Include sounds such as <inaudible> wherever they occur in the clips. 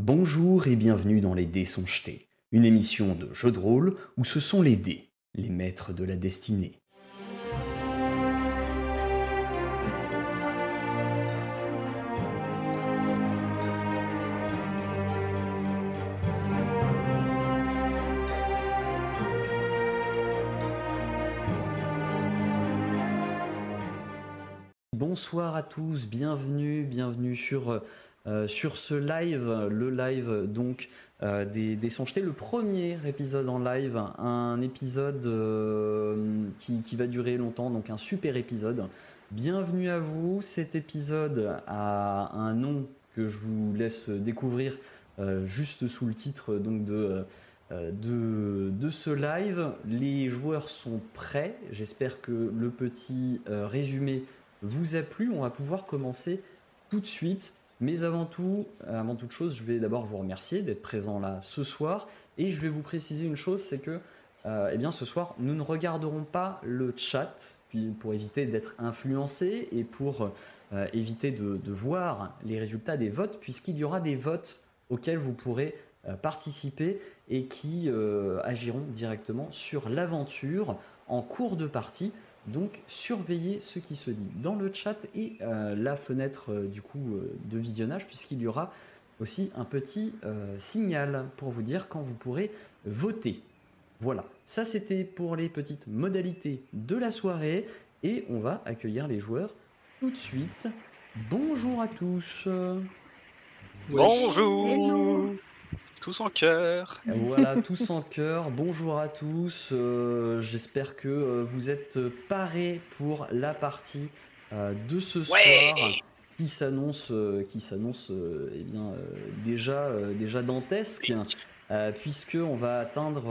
Bonjour et bienvenue dans Les Dés sont jetés, une émission de jeu de rôle où ce sont les dés, les maîtres de la destinée. Bonsoir à tous, bienvenue, bienvenue sur, euh, sur ce live, le live donc euh, des, des le premier épisode en live, un épisode euh, qui, va durer longtemps, donc un super épisode. Bienvenue à vous, cet épisode a un nom que je vous laisse découvrir euh, juste sous le titre donc de, euh, ce live. Les joueurs sont prêts, j'espère que le petit euh, résumé vous a plu. On va pouvoir commencer tout de suite. Mais avant tout, avant toute chose, je vais d'abord vous remercier d'être présent là ce soir. Et je vais vous préciser une chose, c'est que euh, eh ce soir, nous ne regarderons pas le chat pour éviter d'être influencé et pour euh, éviter de, voir les résultats des votes, puisqu'il y aura des votes auxquels vous pourrez euh, participer et qui agiront directement sur l'aventure en cours de partie. Donc surveillez ce qui se dit dans le chat et euh, la fenêtre euh, du coup euh, de visionnage puisqu'il y aura aussi un petit euh, signal pour vous dire quand vous pourrez voter. Voilà, ça c'était pour les petites modalités de la soirée et on va accueillir les joueurs tout de suite. Bonjour à tous. Bonjour Tous en cœur Voilà, tous en cœur. Bonjour à tous. Euh, J'espère que euh, vous êtes parés pour la partie euh, de ce soir Ouais qui s'annonce, euh, qui s'annonce, eh bien déjà, déjà dantesque, puisque on va atteindre,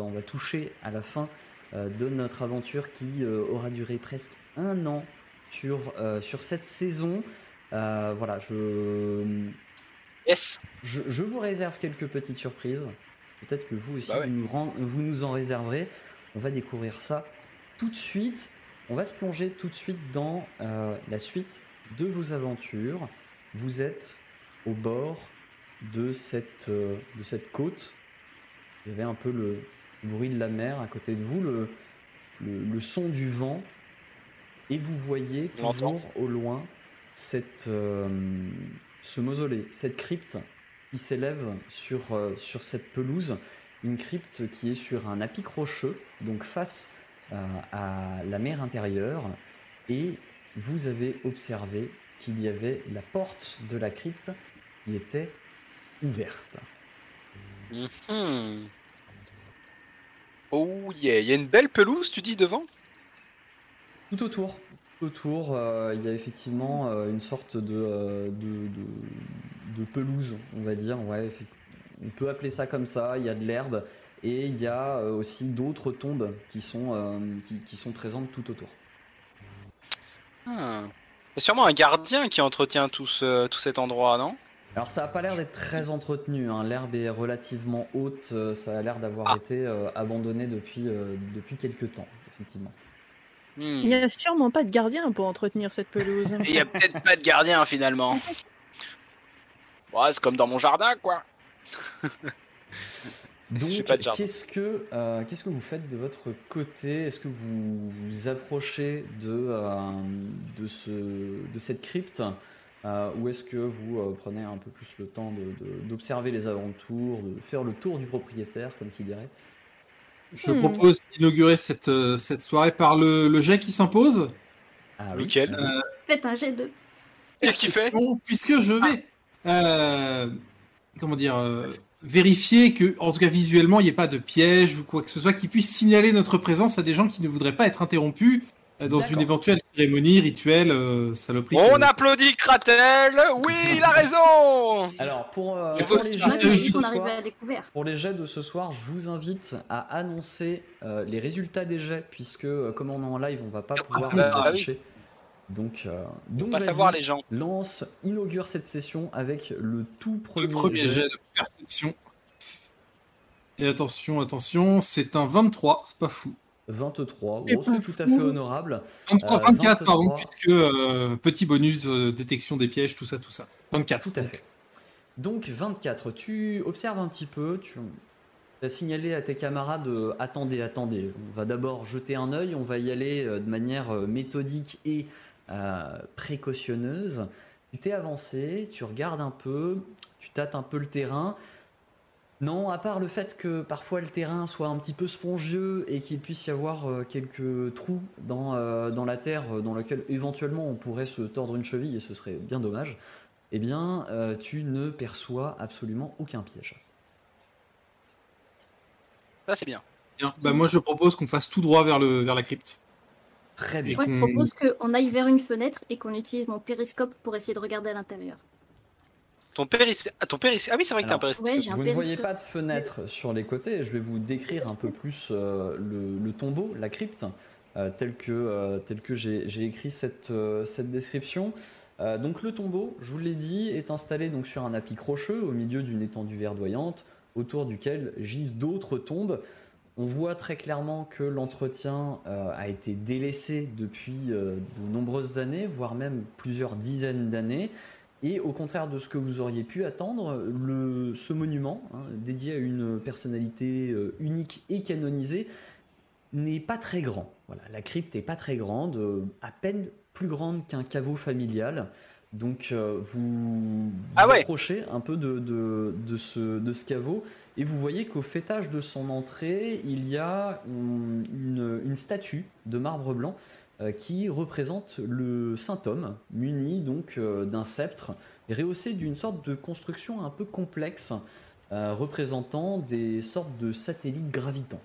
on va toucher à la fin de notre aventure qui aura duré presque un an sur sur cette saison. Voilà, je Yes je, je vous réserve quelques petites surprises. Peut-être que vous aussi, Bah ouais. vous, nous ren- vous nous en réserverez. On va découvrir ça tout de suite. On va se plonger tout de suite dans euh, la suite de vos aventures. Vous êtes au bord de cette, euh, de cette côte. Vous avez un peu le bruit de la mer à côté de vous, le, le, le son du vent. Et vous voyez toujours au loin cette, euh, ce mausolée, cette crypte qui s'élève sur, euh, sur cette pelouse. Une crypte qui est sur un apic rocheux, donc face euh, à la mer intérieure. Et vous avez observé qu'il y avait la porte de la crypte qui était ouverte. Mhm. Oh yeah, il y a une belle pelouse, tu dis, devant? Tout autour, autour, euh, il y a effectivement euh, une sorte de, euh, de, de- de pelouse, on va dire. Ouais, on peut appeler ça comme ça. Il y a de l'herbe et il y a aussi d'autres tombes qui sont, qui, qui sont présentes tout autour. Hmm. Il y a sûrement un gardien qui entretient tout, ce- tout cet endroit, non? Alors ça a pas l'air d'être très entretenu. hein. L'herbe est relativement haute. Ça a l'air d'avoir Ah. été abandonné depuis, depuis quelques temps, effectivement. Hmm. Il n'y a sûrement pas de gardien pour entretenir cette pelouse. Et il y a peut-être pas de gardien, finalement. <laughs> Ouais, c'est comme dans mon jardin, quoi <laughs> Donc, qu'est-ce que euh, qu'est-ce que vous faites de votre côté? Est-ce que vous vous approchez de euh, de ce de cette crypte? Euh, ou est-ce que vous euh, prenez un peu plus le temps de- de- d'observer les alentours, de faire le tour du propriétaire, comme qui dirait? Je Hmm. propose d'inaugurer cette, euh, cette soirée par le, le jet qui s'impose. Ah oui. Nickel. Euh, Faites un jet de. Qu'est-ce qu'il fait? Bon, puisque je vais, euh, comment dire, euh, vérifier que, en tout cas visuellement, il n'y ait pas de piège ou quoi que ce soit qui puisse signaler notre présence à des gens qui ne voudraient pas être interrompus dans une éventuelle cérémonie, rituelle, euh, saloperie. On que- applaudit Kratel Oui, il a raison Alors pour, euh, les jets de ce on arrive soir, à la découverte. Pour les jets de ce soir, je vous invite à annoncer euh, les résultats des jets, puisque euh, comme on est en live, on va pas pouvoir bah, les ah oui. afficher. Donc, euh, donc Pas savoir les gens. lance, inaugure cette session avec le tout premier, Le premier jet. jet de perception. Et attention, attention, c'est un 23, c'est pas fou. 23. Et Oh, c'est tout à fait honorable. 23, Euh, 24, pardon, 23. puisque euh, petit bonus, euh, détection des pièges, tout ça, tout ça. 24. Tout à fait. Donc 24, tu observes un petit peu, tu as signalé à tes camarades euh, attendez, attendez, on va d'abord jeter un œil, on va y aller euh, de manière euh, méthodique et euh, précautionneuse. Tu t'es avancé, tu regardes un peu, tu tâtes un peu le terrain. Non, à part le fait que parfois le terrain soit un petit peu spongieux et qu'il puisse y avoir euh, quelques trous dans, euh, dans la terre euh, dans lequel éventuellement on pourrait se tordre une cheville et ce serait bien dommage, eh bien euh, tu ne perçois absolument aucun piège. Ça, c'est bien. Bien. Bah, moi, je propose qu'on fasse tout droit vers, le, vers la crypte. Très bien. Moi, je propose qu'on aille vers une fenêtre et qu'on utilise mon périscope pour essayer de regarder à l'intérieur. Ton péris... ah, ton. Ah oui, c'est vrai que t'as un périscope. Ouais, j'ai un Vous ne voyez pas de fenêtre sur les côtés, je vais vous décrire un peu plus euh, le, le tombeau, la crypte, euh, tel que, euh, tel que j'ai j'ai écrit cette, euh, cette description. Euh, donc le tombeau, je vous l'ai dit, est installé donc sur un apic rocheux au milieu d'une étendue verdoyante, autour duquel gisent d'autres tombes. On voit très clairement que l'entretien euh, a été délaissé depuis euh, de nombreuses années, voire même plusieurs dizaines d'années. Et au contraire de ce que vous auriez pu attendre, le, ce monument, hein, dédié à une personnalité euh, unique et canonisée, n'est pas très grand. Voilà, la crypte n'est pas très grande, euh, à peine plus grande qu'un caveau familial. Donc euh, vous, vous Ah ouais. approchez un peu de, de, de ce, de ce caveau et vous voyez qu'au fêtage de son entrée, il y a hum, une, une statue de marbre blanc qui représente le saint homme, muni donc euh, d'un sceptre, et rehaussé d'une sorte de construction un peu complexe, euh, représentant des sortes de satellites gravitants.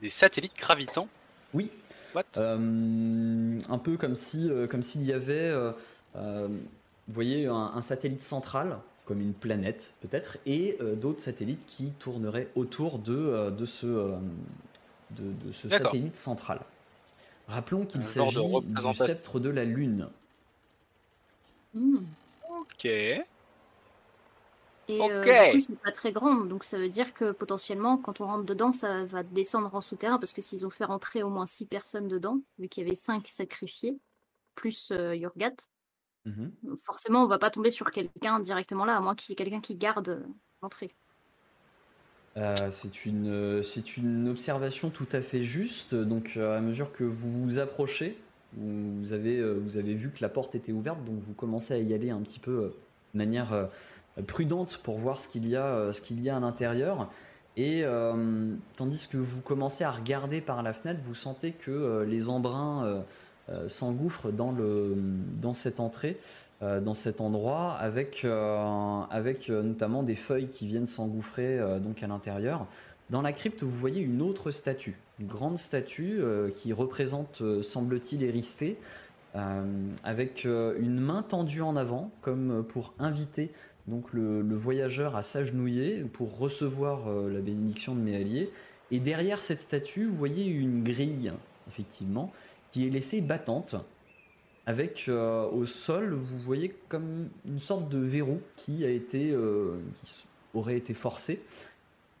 Des satellites gravitants. Oui, What? Euh, un peu comme si, euh, comme s'il y avait, euh, euh, vous voyez, un, un satellite central, comme une planète peut-être, et euh, d'autres satellites qui tourneraient autour de, euh, de ce, euh, de, de ce satellite central. Rappelons qu'il s'agit du sceptre de la Lune. Hmm. Ok. Et euh, du coup, c'est pas très grand, donc ça veut dire que potentiellement, quand on rentre dedans, ça va descendre en souterrain, parce que s'ils ont fait rentrer au moins 6 personnes dedans, vu qu'il y avait 5 sacrifiés, plus euh, Yurgat, Mhm. forcément, on va pas tomber sur quelqu'un directement là, à moins qu'il y ait quelqu'un qui garde euh, l'entrée. Euh, c'est une, observation tout à fait juste. Donc, euh, à mesure que vous vous approchez, vous vous avez, euh, vous avez vu que la porte était ouverte, donc vous commencez à y aller un petit peu de manière prudente pour voir ce qu'il y a, à l'intérieur. Et tandis que vous commencez à regarder par la fenêtre, vous sentez que les embruns s'engouffrent dans, cette entrée, dans cet endroit, avec, euh, avec euh, notamment des feuilles qui viennent s'engouffrer euh, donc à l'intérieur. Dans la crypte, vous voyez une autre statue, une grande statue euh, qui représente, euh, semble-t-il, Éristée, euh, avec euh, une main tendue en avant, comme pour inviter donc le, voyageur à s'agenouiller pour recevoir euh, la bénédiction de Méalier. Et derrière cette statue, vous voyez une grille, effectivement, qui est laissée battante, avec euh, au sol, vous voyez comme une sorte de verrou qui a été, euh, qui aurait été forcé.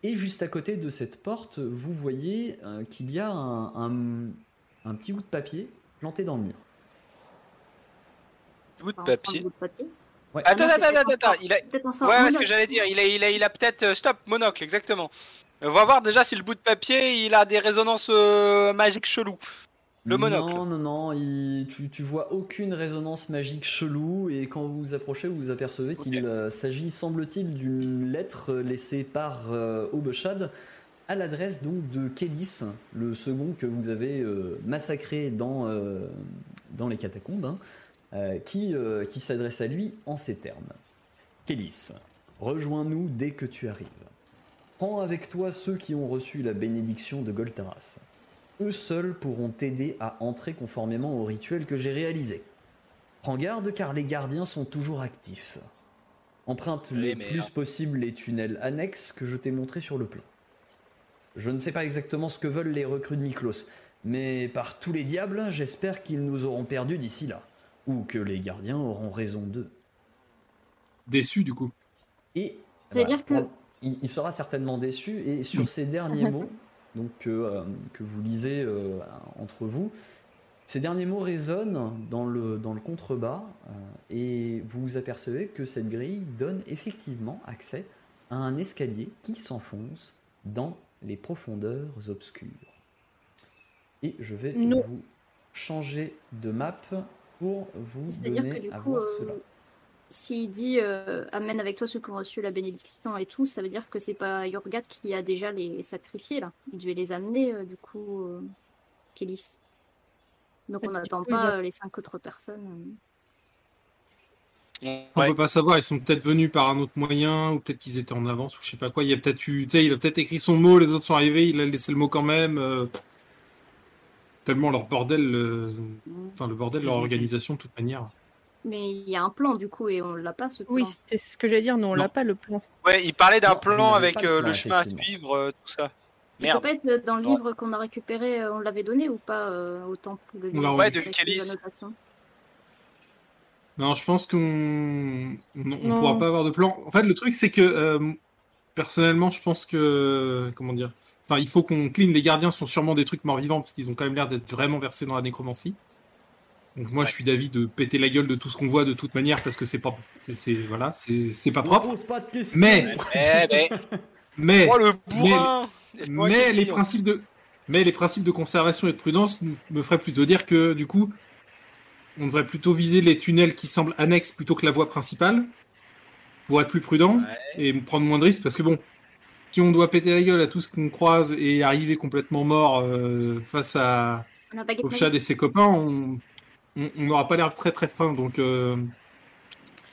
Et juste à côté de cette porte, vous voyez euh, qu'il y a un, un- un petit bout de papier planté dans le mur. Bout de papier. bout de papier. Ouais. Attends, Ah non, attends, attends, attends. Il a. Peut-être un Ouais, ouais, ce que j'allais dire. Il a, il a, il a peut-être. stop, monocle, exactement. On va voir déjà si le bout de papier il a des résonances euh, magiques cheloues. Le monocle. Non, non, non, il- tu, tu vois aucune résonance magique chelou et quand vous vous approchez, vous vous apercevez qu'il euh, s'agit, semble-t-il, d'une lettre laissée par euh, Obeshad à l'adresse donc de Kélis, le second que vous avez euh, massacré dans, euh, dans les catacombes, hein, qui, qui s'adresse à lui en ces termes. Kélis, rejoins-nous dès que tu arrives. Prends avec toi ceux qui ont reçu la bénédiction de Goltaras. Eux seuls pourront t'aider à entrer conformément au rituel que j'ai réalisé. Prends garde car les gardiens sont toujours actifs. Emprunte le plus possible les tunnels annexes que je t'ai montrés sur le plan. Je ne sais pas exactement ce que veulent les recrues de Miklos, mais par tous les diables, j'espère qu'ils nous auront perdus d'ici là, ou que les gardiens auront raison d'eux. Déçu, du coup. Et C'est-à-dire que- il, il sera certainement déçu. Et sur <laughs> ces derniers mots, donc que, euh, que vous lisez euh, entre vous, Ces derniers mots résonnent dans le, dans le contrebas euh, et vous vous apercevez que cette grille donne effectivement accès à un escalier qui s'enfonce dans les profondeurs obscures. Et je vais Non. vous changer de map pour vous que donner à coup, voir euh, cela. S'il dit euh, amène avec toi ceux qui ont reçu la bénédiction et tout, ça veut dire que c'est pas Yorgat qui a déjà les sacrifiés là. Il devait les amener euh, du coup, euh, Kélis. Donc on n'attend pas euh, les cinq autres personnes. Ouais. On peut pas savoir, ils sont peut-être venus par un autre moyen, ou peut-être qu'ils étaient en avance, ou je sais pas quoi. Il y a peut-être eu, tu sais, il a peut-être écrit son mot, les autres sont arrivés, il a laissé le mot quand même. euh, Tellement leur bordel, euh, enfin le bordel de leur organisation de toute manière. Mais il y a un plan du coup et on l'a pas ce plan. Oui, c'est ce que j'allais dire. Non, on l'a pas le plan. Ouais, il parlait d'un plan avec euh, le chemin à suivre, euh, tout ça. Merde. être euh, dans le livre qu'on a récupéré, euh, on l'avait donné ou pas euh, au temple le On livre l'a Ouais, de Kélis. Non, je pense qu'on on, on Non. pourra pas avoir de plan. En fait, le truc, c'est que euh, personnellement, je pense que comment dire. Enfin, il faut qu'on clean. Les gardiens sont sûrement des trucs morts-vivants parce qu'ils ont quand même l'air d'être vraiment versés dans la nécromancie. Donc moi, Ouais. je suis d'avis de péter la gueule de tout ce qu'on voit de toute manière parce que c'est pas, c'est c'est- voilà, c'est c'est pas propre. pose pas de questions. Mais- ben, <laughs> Mais oh le mais les principes de mais les principes de conservation et de prudence me feraient plutôt dire que du coup on devrait plutôt viser les tunnels qui semblent annexes plutôt que la voie principale pour être plus prudent Ouais. et prendre moins de risques parce que bon si on doit péter la gueule à tout ce qu'on croise et arriver complètement mort euh, face à chat et ses copains on on n'aura pas l'air très très fin donc euh,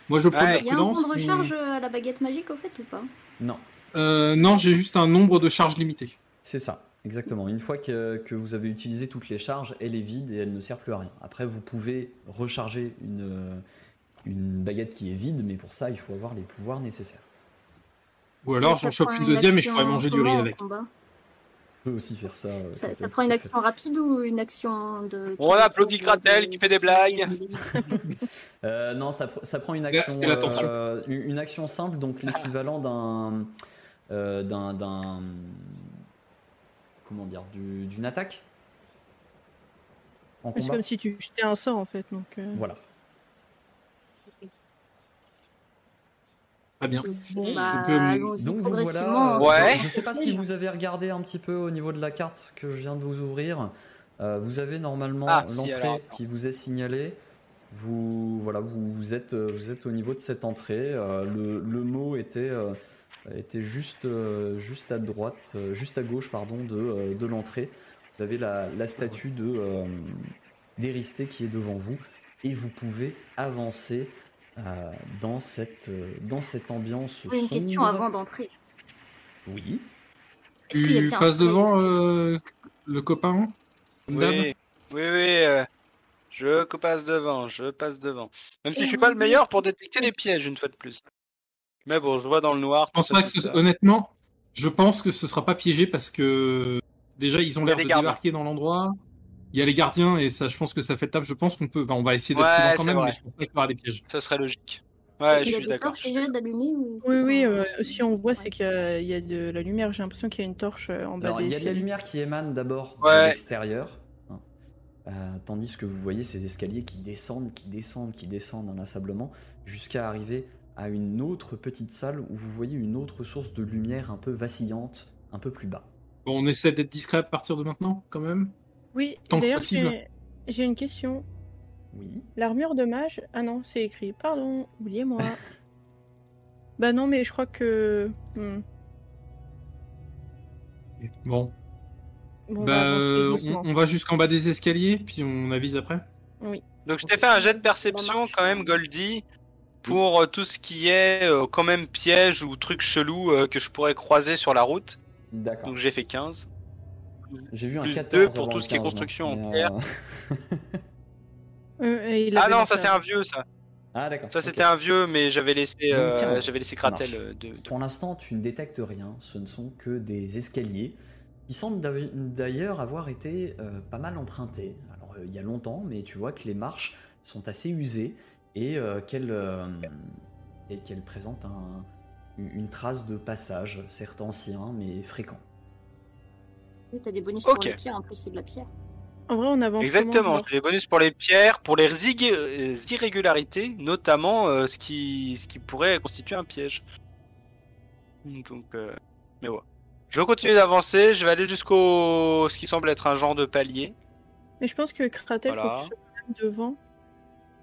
moi je prends Ouais. la Il y a un prudence de mais- recharge à la baguette magique au fait ou pas? Non, Euh, non j'ai juste un nombre de charges limité c'est ça, exactement. Une fois que, que vous avez utilisé toutes les charges, elle est vide et elle ne sert plus à rien. Après, vous pouvez recharger une, une baguette qui est vide, mais pour ça, il faut avoir les pouvoirs nécessaires. ou alors j'en chope une deuxième et je ferai manger du riz avec combat peut aussi faire ça. euh, Ça, prend une action rapide ou une action de. On applaudit Gratel qui fait des blagues. <laughs> Euh, non, ça, pr- ça prend une action, euh, une action simple, donc l'équivalent d'un, euh, d'un, d'un- comment dire, du- d'une attaque en C'est comme si tu jetais un sort en fait. Donc, euh, Voilà. Très bien Bon, bah, Donc, euh, Donc vous voilà. Ouais. Je ne sais pas si vous avez regardé un petit peu au niveau de la carte que je viens de vous ouvrir. Euh, vous avez normalement Ah, l'entrée qui vous est signalée. Vous voilà, vous, vous êtes euh, vous êtes au niveau de cette entrée. Euh, le, le mot était euh, était juste euh, juste à droite, euh, juste à gauche pardon de, euh, de l'entrée. Vous avez la, la statue de euh, d'Éristé qui est devant vous et vous pouvez avancer euh, dans cette euh, dans cette ambiance une question avant d'entrer. Oui. Tu passes devant euh, le copain Oui, oui, oui. euh, je passe devant, je passe devant. Même si je suis pas le meilleur pour détecter les pièges une fois de plus. Mais bon, je vois dans le noir. Je pense pas que ce- honnêtement, je pense que ce sera pas piégé parce que déjà ils ont l'air de gardiens. débarquer dans l'endroit. Il y a les gardiens et ça, je pense que ça fait taf. Je pense qu'on peut, bah, on va essayer d'être Ouais, prudent quand même, vrai. mais je pense pas qu'il y aura des pièges. Ça serait logique. Ouais, je Il y a suis d'accord. ou... Oui, oui, euh, si on voit, Ouais. c'est qu'il y, a- il y a de la lumière. J'ai l'impression qu'il y a une torche euh, en bas Alors, des il y a de la lumière qui émane d'abord de Ouais. l'extérieur, hein. Euh, tandis que vous voyez ces escaliers qui descendent, qui descendent, qui descendent inlassablement, jusqu'à arriver à une autre petite salle où vous voyez une autre source de lumière un peu vacillante, un peu plus bas. Bon, on essaie d'être discret à partir de maintenant, quand même. Oui, d'ailleurs, j'ai- une question. Oui. L'armure de mage. Ah non, c'est écrit. Pardon, oubliez-moi. <laughs> bah non, mais je crois que. hmm. Bon, Bon, on bah, euh, doucement. on, on va jusqu'en bas des escaliers, puis on avise après. Donc je t'ai fait un jet de perception quand même, Goldie, pour euh, tout ce qui est euh, quand même piège ou truc chelou euh, que je pourrais croiser sur la route. D'accord. Donc j'ai fait 15. J'ai vu un plus 14 deux pour avant tout ce qui est 15, construction euh, pierre. <laughs> Euh, Ah non, ça c'est un vieux ça. Ah d'accord. Ça c'était un vieux, mais j'avais laissé, euh, 15, j'avais laissé Kratel marche. de, de- Pour l'instant, tu ne détectes rien. Ce ne sont que des escaliers qui semblent d'ailleurs avoir été euh, pas mal empruntés. Alors, euh, il y a longtemps, mais tu vois que les marches sont assez usées et euh, qu'elles euh, et qu'elles présentent un- une une trace de passage, certes ancien, mais fréquent. Oui, T'as des bonus Ok. pour les pierres, en plus c'est de la pierre. En vrai, on avance. Exactement, comment, les bonus pour les pierres, pour les euh, irrégularités, notamment euh, ce, qui, ce qui pourrait constituer un piège. Donc, euh, mais ouais. Je vais continuer d'avancer, je vais aller jusqu'au ce qui semble être un genre de palier. Mais je pense que Kratel, Voilà. faut que tu sois même devant.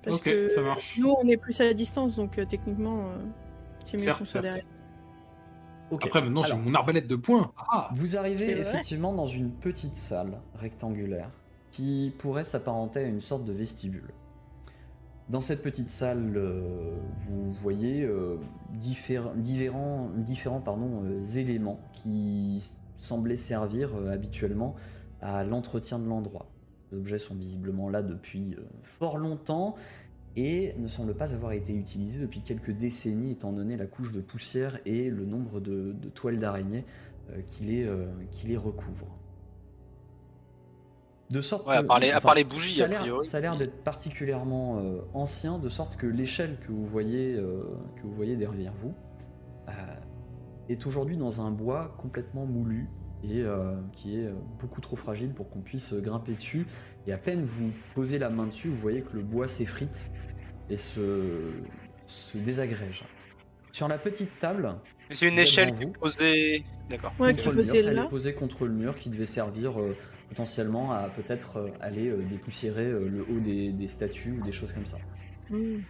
Parce Ok, que ça marche. nous, on est plus à distance, donc euh, techniquement, euh, c'est mieux Certes, qu'on soit certes. derrière. Après, maintenant, j'ai mon arbalète de poing. Ah Vous arrivez effectivement dans une petite salle rectangulaire qui pourrait s'apparenter à une sorte de vestibule. Dans cette petite salle, euh, vous voyez euh, diffé- différents, différents pardon, euh, éléments qui semblaient servir euh, habituellement à l'entretien de l'endroit. Les objets sont visiblement là depuis euh, fort longtemps et ne semblent pas avoir été utilisés depuis quelques décennies étant donné la couche de poussière et le nombre de, de toiles d'araignée euh, qui, les, euh, qui les recouvrent. De sorte Ouais, à que- part les- à part les bougies, ça a l'air- d'être particulièrement euh, ancien, de sorte que l'échelle que vous voyez, que vous voyez derrière vous est aujourd'hui dans un bois complètement moulu et qui est beaucoup trop fragile pour qu'on puisse grimper dessus. Et à peine vous posez la main dessus, vous voyez que le bois s'effrite et se, se désagrège. Sur la petite table, C'est une échelle qui est posée. D'accord. Ouais, qui contre le posait mur, elle là. est posée contre le mur qui devait servir euh, potentiellement à peut-être euh, aller euh, dépoussiérer euh, le haut des, des statues ou des choses comme ça. Hmm.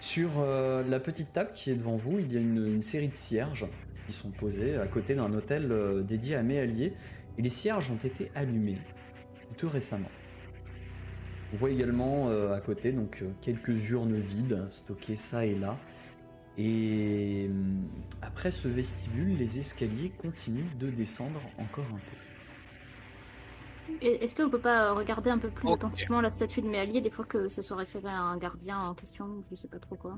Sur euh, la petite table qui est devant vous, il y a une, une série de cierges qui sont posés à côté d'un hôtel euh, dédié à Méallier. Et les cierges ont été allumés tout récemment. On voit également euh, à côté donc euh, quelques urnes vides stockées ça et là. Et hum, après ce vestibule, les escaliers continuent de descendre encore un peu. Est-ce qu'on peut pas regarder un peu plus Ok. attentivement la statue de mes alliés des fois que ça soit référé à un gardien en question, je sais pas trop quoi?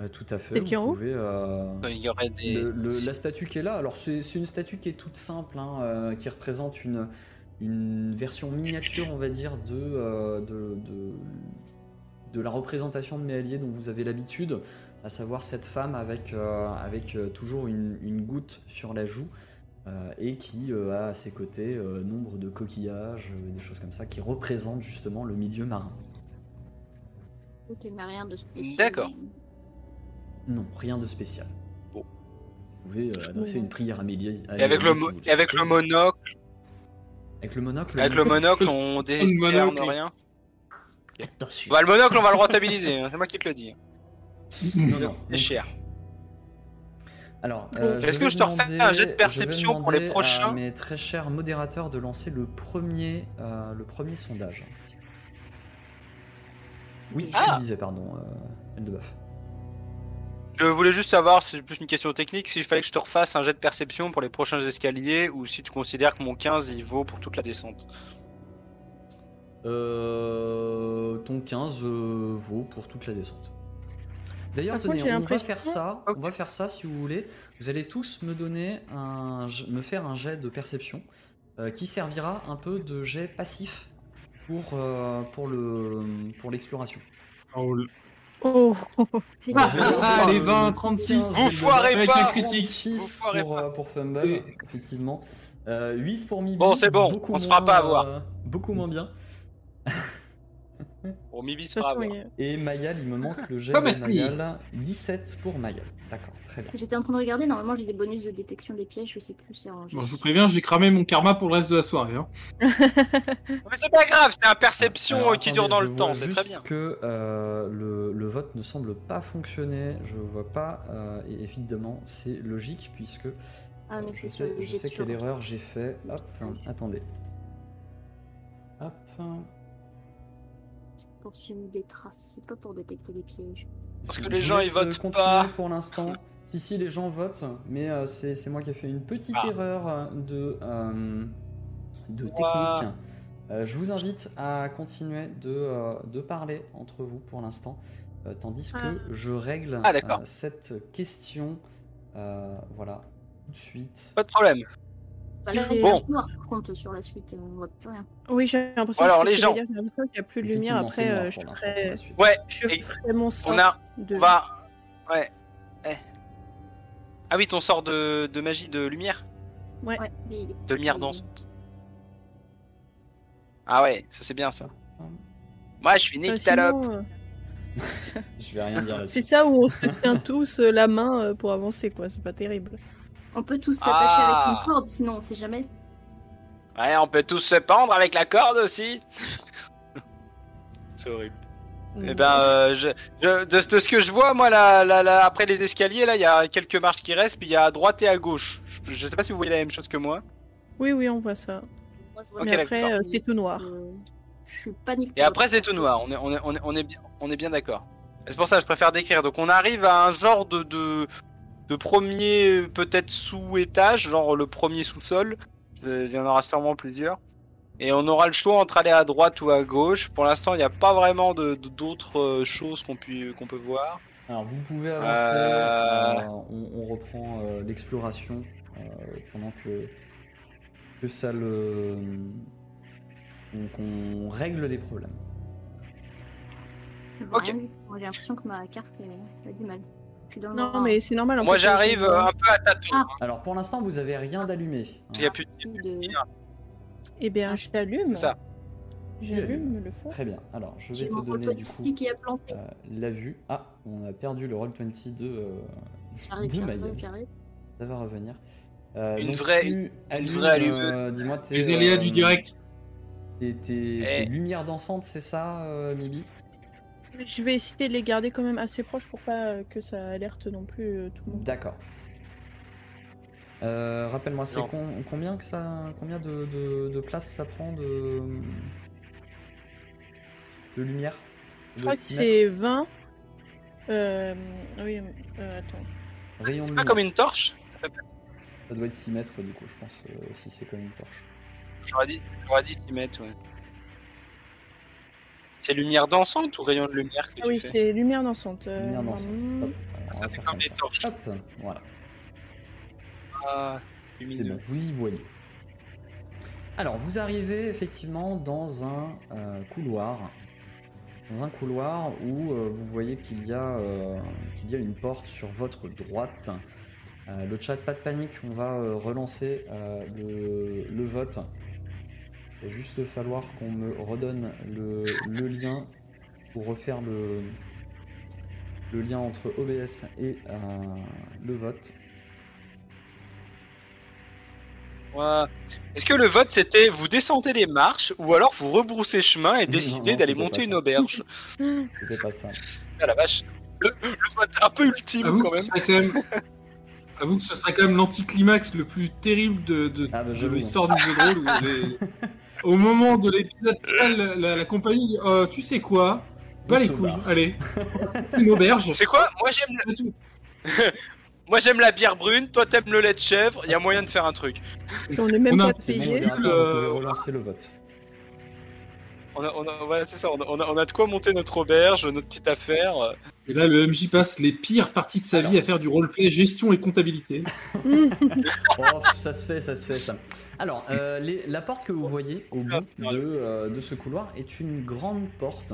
Euh, tout à fait. Vous en haut pouvez, euh, Il y aurait des. Le- le- la statue qui est là, alors c'est c'est une statue qui est toute simple, hein, euh, qui représente une, une version miniature, on va dire, de, euh, de, de, de la représentation de Méallier dont vous avez l'habitude, à savoir cette femme avec, euh, avec euh, toujours une, une goutte sur la joue. euh, et qui euh, a à ses côtés euh, nombre de coquillages, des choses comme ça, qui représentent justement le milieu marin. Ok, mais rien de spécial. D'accord. Non, rien de spécial. Bon. Vous pouvez euh, adresser une prière à Et avec le, mo- si avec le monocle, Avec le monocle. avec le monocle, <laughs> on décerne rien. Attention. Bah, le monocle, on va le rentabiliser, hein, c'est moi qui te le dis. Non, non. C'est cher. Alors, euh, Est-ce vais que je te refais demander- un jet de je vais perception pour les demander prochains à mes très chers modérateurs de lancer le premier, euh, le premier sondage. Oui, Ah je disais, pardon, euh, Eldebuff. Je voulais juste savoir, c'est plus une question technique, si je fallait que je te refasse un jet de perception pour les prochains escaliers ou si tu considères que mon 15 il vaut pour toute la descente. Euh, ton 15 euh, vaut pour toute la descente. D'ailleurs, tenez, on va faire ça. On va faire ça si vous voulez. Vous allez tous me donner un, j- me faire un jet de perception euh, qui servira un peu de jet passif pour euh, pour le pour l'exploration. Oh, le- Oh, Ah, ah, euh, les le 20, 36. Vous foirez Avec pas un critique. 36 Vous foirez pour, pas. euh, pour Fumble, effectivement. Euh, 8 pour Mibi. Bon, c'est bon, beaucoup on se fera pas avoir. euh, beaucoup moins bien. Pour Mibi, c'est pas grave. Et Mayal, il me manque le jet de. Mayal. 17 pour Mayal. D'accord, très bien. J'étais en train de regarder, normalement j'ai des bonus de détection des pièges, je sais plus si c'est. Bon, je vous préviens, j'ai cramé mon karma pour le reste de la soirée. Hein. <laughs> Mais c'est pas grave, c'est un perception Alors, qui attendez, dure dans le temps, c'est très bien. que euh, le, le vote ne semble pas fonctionner. Je vois pas. euh, et évidemment, c'est logique puisque Ah, mais je sais, je quelle erreur j'ai fait. Hop, attendez. Hop. Pour suivre des traces, c'est pas pour détecter les pièges. Parce que les gens, ils votent continuer pas. pour <laughs> l'instant. Si, si, les gens votent, mais euh, c'est c'est moi qui ai fait une petite Ah. erreur euh, de, euh, de technique. Euh, je vous invite à continuer de, euh, de parler entre vous pour l'instant, euh, tandis que Ah. je règle Ah, euh, cette question. euh, voilà, tout de suite. Pas de problème. Bah, là, Et- il y a Bon. un noir par contre sur la suite, on voit plus rien. Oui, j'ai l'impression Alors, que les gens. j'ai l'impression qu'il n'y a plus de lumière. Après, noir euh, je ferai, la suite. Ouais, je ferai mon sort on a. de... On va. Ouais. Eh. Ah oui, ton sort de, de magie de lumière Ouais, De lumière dansante. Ah ouais, ça c'est bien ça. Moi je suis Euh, Nyctalope. sinon, euh, <laughs> Je vais rien dire là-dessus. c'est ça où on se tient tous euh, la main euh, pour avancer, quoi. C'est pas terrible. On peut tous s'attacher Ah. avec une corde, sinon on sait jamais. Ouais, on peut tous se pendre avec la corde aussi. c'est horrible. Eh ben, euh, je, je- de, de ce que je vois, moi, là, là, là, après les escaliers, là, il y a quelques marches qui restent, puis il y a à droite et à gauche. Je, je sais pas si vous voyez la même chose que moi. Oui, oui, on voit ça. Moi, je vois Mais après, euh, c'est tout noir. que Je suis panique. Et après, c'est tout noir. On est, on est, on est, on est bien, on est bien d'accord. C'est pour ça que je préfère décrire. Donc, on arrive à un genre de, de, de premier, peut-être sous-étage, genre le premier sous-sol. Euh, Il y en aura sûrement plusieurs. Et on aura le choix entre aller à droite ou à gauche. Pour l'instant, il n'y a pas vraiment de de- d'autres euh, choses qu'on peut, qu'on peut voir. Alors vous pouvez avancer, Euh. euh, on, on reprend euh, l'exploration euh, pendant que, que ça le... Donc on règle les problèmes. Ok. J'ai l'impression que ma carte est... a du mal. Je suis dans le Non, mais c'est normal. en Moi, j'arrive euh, un peu à tâtons. Ah. Alors pour l'instant vous avez rien d'allumé. Il y a plus de- De- Eh bien, j'allume. C'est ça. J'allume le fond. Très bien, alors je vais te donner du coup petit qui a planté. euh, la vue. Ah, on a perdu le Roll20 de, euh, de. Ça va revenir. Euh, Une donc vraie- tu allumes, vraie allumeuse. euh, Dis-moi tes, Les aléas euh, du direct. tes- tes- Eh. tes lumières dansantes, c'est ça, euh, Mibi Je vais essayer de les garder quand même assez proches pour pas euh, que ça alerte non plus euh, tout le monde. D'accord. Euh, Rappelle-moi, c'est con- combien que ça, combien de, de- de place ça prend de de lumière? Je crois que c'est 20. Euh... Oui, euh, attends. rayon de Pas lumière. comme une torche? Ça doit être 6 mètres du coup, je pense, euh, si c'est comme une torche. J'aurais dit, j'aurais dit 6 mètres, ouais. C'est lumière dansante ou rayon de lumière que Ah tu oui, c'est lumière dansante. euh, Lumière dansante. Hop, Ça fait comme les torches. Hop, voilà. Ah, C'est lumineux. bon, vous y voyez. Alors, vous arrivez effectivement dans un euh, couloir. Dans un couloir où euh, vous voyez qu'il y, a, euh, qu'il y a une porte sur votre droite. Euh, le chat, pas de panique, on va euh, relancer euh, le, le vote. Il va juste falloir qu'on me redonne le, le lien pour refaire le, le lien entre OBS et euh, le vote. Ouais. Est-ce que le vote c'était vous descendez les marches ou alors vous rebroussez chemin et <laughs> décidez d'aller monter une auberge? C'était pas ça. Ah la vache. Le, le vote un peu ultime Avoue quand même. quand. <laughs> Avoue que ce serait quand même l'anticlimax le plus terrible de, de, Ah bah, de l'histoire du jeu de rôle. où <laughs> les- Au moment de l'épisode final, la, la- la compagnie dit Euh, Tu sais quoi? Bah On les couilles, allez. <laughs> Une auberge. C'est quoi? Moi j'aime tout. <laughs> moi j'aime la bière brune, toi t'aimes le lait de chèvre, il y a moyen de faire un truc. On est même On a- pas payé. euh, relancer le vote. On a, on a- voilà, c'est ça, on a, on, a, on a de quoi monter notre auberge, notre petite affaire. Et là, le MJ passe les pires parties de sa Alors. vie à faire du roleplay, gestion et comptabilité. <laughs> Oh, ça se fait, ça se fait, ça. Alors, euh, les- la porte que vous voyez au bout de, euh, de ce couloir est une grande porte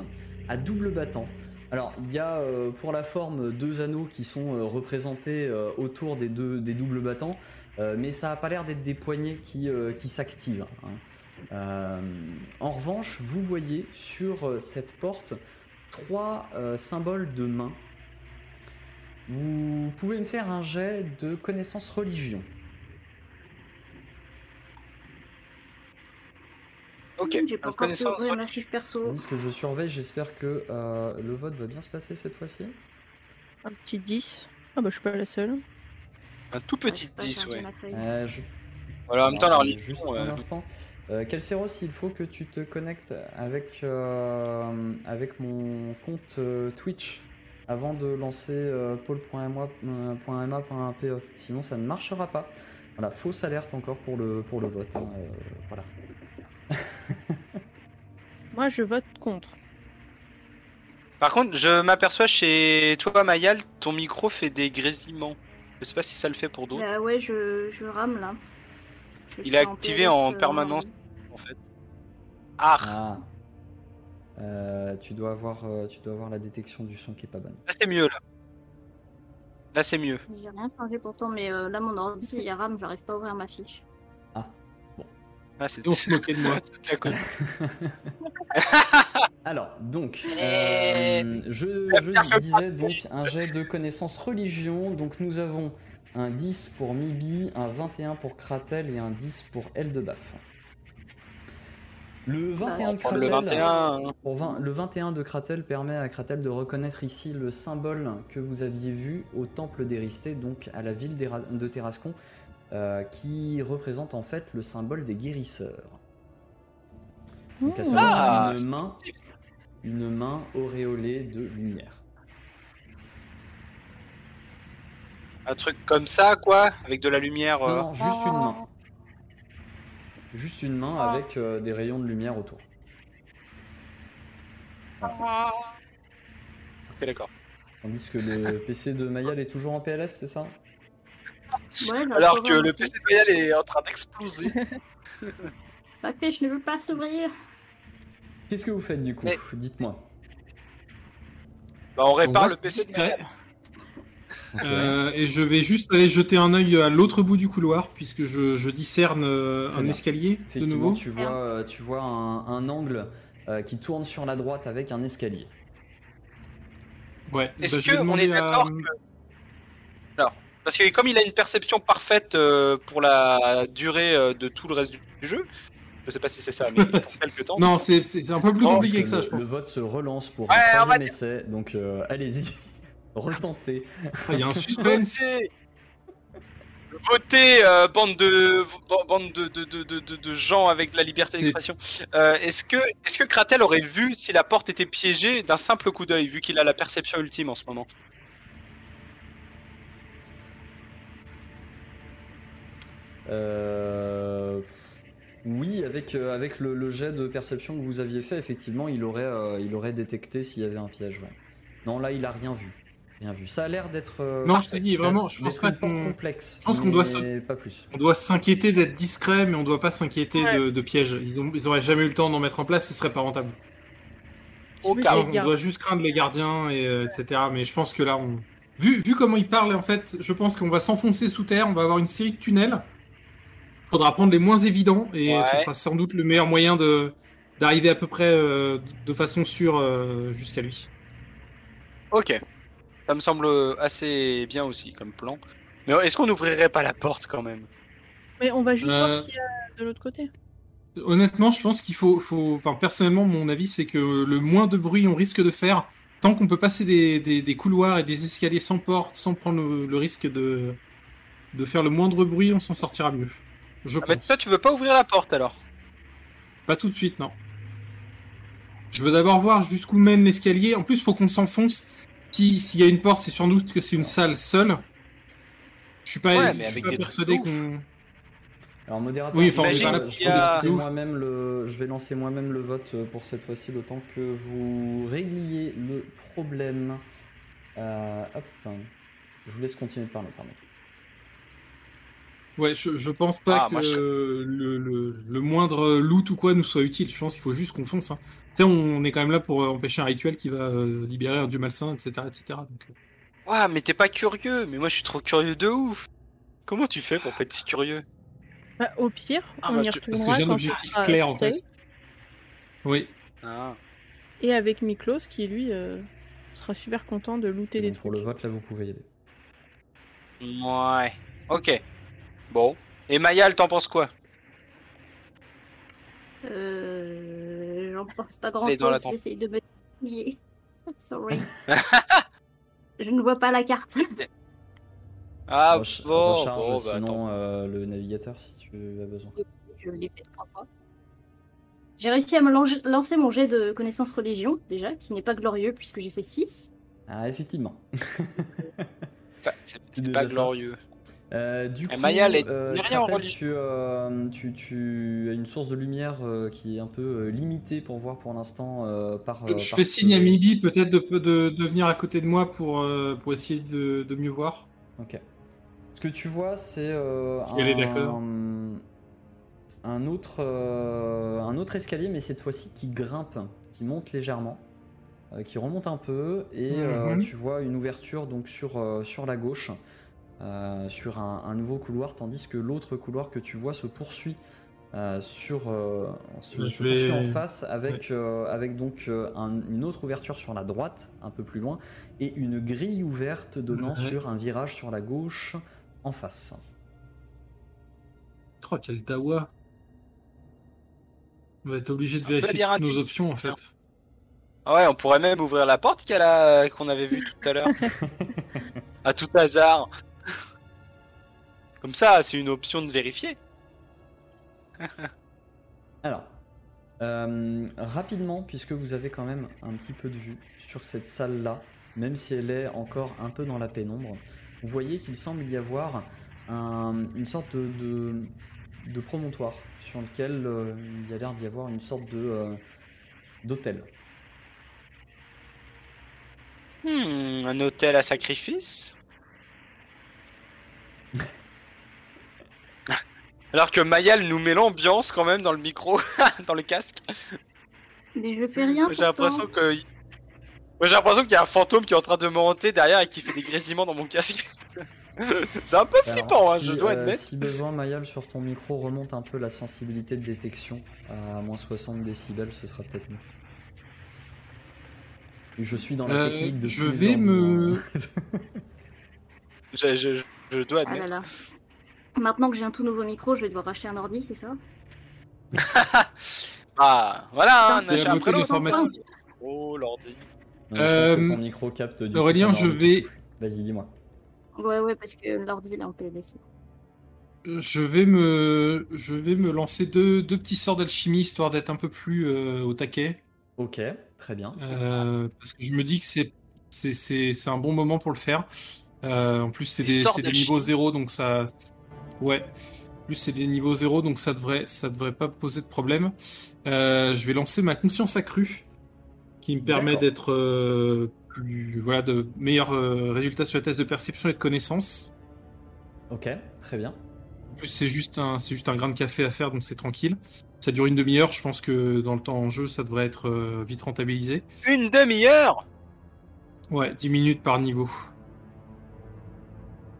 à double battant. Alors, il y a euh, pour la forme deux anneaux qui sont euh, représentés euh, autour des deux des doubles battants, euh, mais ça n'a pas l'air d'être des poignées qui, euh, qui s'activent. hein. Euh, en revanche, vous voyez sur euh, cette porte trois euh, symboles de main. Vous pouvez me faire un jet de connaissance religion. Ok, J'ai pas encore connaissance ma religion. fiche perso. Tandis que je surveille, j'espère que euh, le vote va bien se passer cette fois-ci. Un petit 10. Ah bah je suis pas la seule. Un tout petit Ouais, j'ai pas 10, chargé ouais. Euh, je- Voilà, en même temps, la Alors, religion. Juste euh, un instant. Euh, Kelseros, il faut que tu te connectes avec, euh, avec mon compte euh, Twitch avant de lancer euh, paul.ma.pe. Sinon, ça ne marchera pas. Voilà, fausse alerte encore pour le, pour le vote. hein, euh, voilà. <laughs> Moi je vote contre. Par contre, je m'aperçois chez toi, Mayal, ton micro fait des grésillements. Je sais pas si ça le fait pour d'autres. Bah ouais, je, je rame là. Je Il est activé en euh, permanence. En fait. Ah, Ah. Euh, tu, dois avoir, euh, tu dois avoir la détection du son qui est pas bonne. là c'est mieux là. Là c'est mieux. J'ai rien changé pourtant, mais euh, là mon ordi il rame, j'arrive pas à ouvrir ma fiche. Ah, c'est Et on se moquait de moi. <laughs> Alors, donc, euh, je disais donc un jet de connaissances religion. Donc, nous avons un 10 pour Mibi, un 21 pour Kratel et un 10 pour Eldebaf. Le 21 de Prendre le Kratel, 21. hein. pour 20 le 21 de Kratel permet à Kratel de reconnaître ici le symbole que vous aviez vu au temple d'Éristé, donc à la ville de Terrascon, euh, qui représente en fait le symbole des guérisseurs. Donc à savoir Ah, une main, une main auréolée de lumière. Un truc comme ça, quoi, avec de la lumière. Non, euh, non, juste une main. Juste une main avec euh, des rayons de lumière autour. Ok, d'accord. Tandis que le <laughs> PC de Mayal est toujours en PLS, c'est ça? Ouais, Alors que le PC de Mayal est en train d'exploser. <laughs> Parfait, je ne veux pas s'ouvrir. Qu'est-ce que vous faites du coup? Mais- Dites-moi. bah, on répare le PC de. Mayal. Euh, et je vais juste aller jeter un œil à l'autre bout du couloir, puisque je, je discerne euh, un bien. escalier de nouveau. tu vois, euh, tu vois un, un angle euh, qui tourne sur la droite avec un escalier. Ouais. Est-ce bah, je vais que on demander est à- d'accord que... Alors, parce que comme il a une perception parfaite euh, pour la durée euh, de tout le reste du du jeu, je sais pas si c'est ça, mais <laughs> quelques temps. Non, c'est un peu plus compliqué que ça, je pense. le vote se relance pour Ouais, un va troisième essai, donc euh, allez-y, retentez. Ah, Il y a un suspense. Votez, Votez, euh, bande de bande de, de, de, de, de- de gens avec de la liberté d'expression. Euh, est-ce que est-ce que Kratel aurait vu si la porte était piégée d'un simple coup d'œil, vu qu'il a la perception ultime en ce moment? Euh, oui, avec, euh, avec le, le jet de perception que vous aviez fait, effectivement, il aurait, euh, il aurait détecté s'il y avait un piège. ouais. Non, là, il a rien vu. Rien vu. Ça a l'air d'être. euh, Non, je te dis, vraiment, je pense pas qu'on complexe. je pense qu'on doit Pas plus. on doit s'inquiéter d'être discret, mais on doit pas s'inquiéter Ouais. de, de pièges. Ils, ont, ils auraient jamais eu le temps d'en mettre en place, ce serait pas rentable. Au cas on doit juste craindre les gardiens, et, euh, etc. Mais je pense que là, on... vu, vu comment ils parlent, en fait, je pense qu'on va s'enfoncer sous terre, on va avoir une série de tunnels. Faudra prendre les moins évidents, et Ouais. ce sera sans doute le meilleur moyen de d'arriver à peu près euh, de façon sûre euh, jusqu'à lui. Ok, ça me semble assez bien aussi comme plan. Mais est-ce qu'on n'ouvrirait pas la porte quand même? Mais on va juste Euh, voir s'il y a de l'autre côté. Honnêtement, je pense qu'il faut, faut, enfin personnellement, mon avis, c'est que le moins de bruit on risque de faire, tant qu'on peut passer des, des, des couloirs et des escaliers sans porte, sans prendre le, le risque de, de faire le moindre bruit, on s'en sortira mieux. Je ah, mais pense. Toi, tu veux pas ouvrir la porte alors? Pas tout de suite, non. Je veux d'abord voir jusqu'où mène l'escalier. En plus, faut qu'on s'enfonce. Si s'il y a une porte, c'est sans doute que c'est une salle seule. Je suis pas, Ouais, je mais suis avec pas des persuadé qu'on. Alors, modérateur, Oui, je enfin, vais- je a- lancer moi-même le, je vais lancer moi-même le vote euh, pour cette fois-ci, le temps que vous régliez le problème. Euh, hop, je vous laisse continuer de parler, pardon. Ouais, je, je pense pas Ah, que je- le, le, le moindre loot ou quoi nous soit utile. Je pense qu'il faut juste qu'on fonce. Hein. Tu sais, on est quand même là pour euh, empêcher un rituel qui va euh, libérer un dieu malsain, etc. etc. Donc, euh, Ouais, mais t'es pas curieux. Mais moi, je suis trop curieux de ouf. Comment tu fais pour être si curieux? Bah, au pire, Ah, on bah, y tu- parce que j'ai un objectif clair, en fait. Oui. Ah. Et avec Miklos qui lui euh, sera super content de looter des Donc, pour trucs. le vote, là, vous pouvez y aller. Ouais. Ok. Bon. Et Mayal, t'en penses quoi Euh, J'en pense pas grand chose. J'essaye de me. <laughs> Sorry. <laughs> je ne vois pas la carte. <laughs> Ah, Recha- bon, recharge bon, bah, sinon euh, le navigateur si tu as besoin. Je l'ai fait trois fois. J'ai réussi à me lancer mon jet de connaissance religion, déjà, qui n'est pas glorieux puisque j'ai fait 6. Ah, effectivement. Bah, c'est pas ça. glorieux. Euh, du coup, Maya, elle est- euh, n'est rien en Kratel, religion. tu, euh, tu, tu as une source de lumière euh, qui est un peu euh, limitée pour voir pour l'instant euh, par. euh, je par fais signe à Mibi peut-être de, de, de venir à côté de moi pour, euh, pour essayer de, de mieux voir. Ok. Ce que tu vois, c'est euh, Si un, un autre, euh, un autre escalier, mais cette fois-ci qui grimpe, qui monte légèrement, euh, qui remonte un peu, et euh, Mhm. tu vois une ouverture donc sur, euh, sur la gauche, euh, sur un, un nouveau couloir, tandis que l'autre couloir que tu vois se poursuit euh, sur, euh, se, poursuit en face avec, euh, avec donc euh, un- une autre ouverture sur la droite, un peu plus loin, et une grille ouverte donnant Ouais. sur un virage sur la gauche en face. Oh, quel dawa. On va être obligé de vérifier toutes nos options en fait. Ah ouais, on pourrait même ouvrir la porte qu'elle a, qu'on avait vue tout à l'heure. <laughs> à tout hasard. Comme ça, c'est une option de vérifier. <laughs> Alors, euh, rapidement, puisque vous avez quand même un petit peu de vue sur cette salle-là, même si elle est encore un peu dans la pénombre, vous voyez qu'il semble y avoir un- une sorte de, de- de promontoire sur lequel euh, il y a l'air d'y avoir une sorte de euh, d'hôtel. Hmm, un hôtel à sacrifice? Alors que Mayal nous met l'ambiance quand même dans le micro, <laughs> dans le casque. Mais je fais rien. J'ai l'impression que. Moi, j'ai l'impression qu'il y a un fantôme qui est en train de me hanter derrière et qui fait des grésillements dans mon casque. <laughs> c'est un peu Alors, flippant, hein, si, je dois euh, admettre. si besoin, Mayal, sur ton micro, remonte un peu la sensibilité de détection à moins 60 décibels, ce sera peut-être mieux. Je suis dans la Euh, technique de je vais me-. Je, <laughs> je- je- je dois Ah là admettre. là. Maintenant que j'ai un tout nouveau micro, je vais devoir acheter un ordi, c'est ça <laughs> Ah, voilà, un Putain, achat c'est la après l'informatique. Oh, l'ordi. Euh, ton micro capte du coup Aurélien, je vais-. Vas-y, dis-moi. Ouais, ouais, parce que l'ordi il est en PLC. Je vais me, je vais me lancer deux, deux petits sorts d'alchimie histoire d'être un peu plus euh, au taquet. Ok, très bien. Euh, parce que je me dis que c'est, c'est, c'est, c'est un bon moment pour le faire. Euh, en plus, c'est Des des, niveaux zéro, donc ça. Ouais. En plus, c'est des niveaux zéro, donc ça devrait, ça devrait pas poser de problème. Euh, je vais lancer ma conscience accrue, qui me permet d'être euh, plus, voilà, de meilleurs euh, résultats sur les tests de perception et de connaissance. Ok, très bien. En plus, c'est juste un, c'est juste un grain de café à faire, donc c'est tranquille. Ça dure une demi-heure. Je pense que dans le temps en jeu, ça devrait être euh, vite rentabilisé. Une demi-heure? Ouais, 10 minutes par niveau.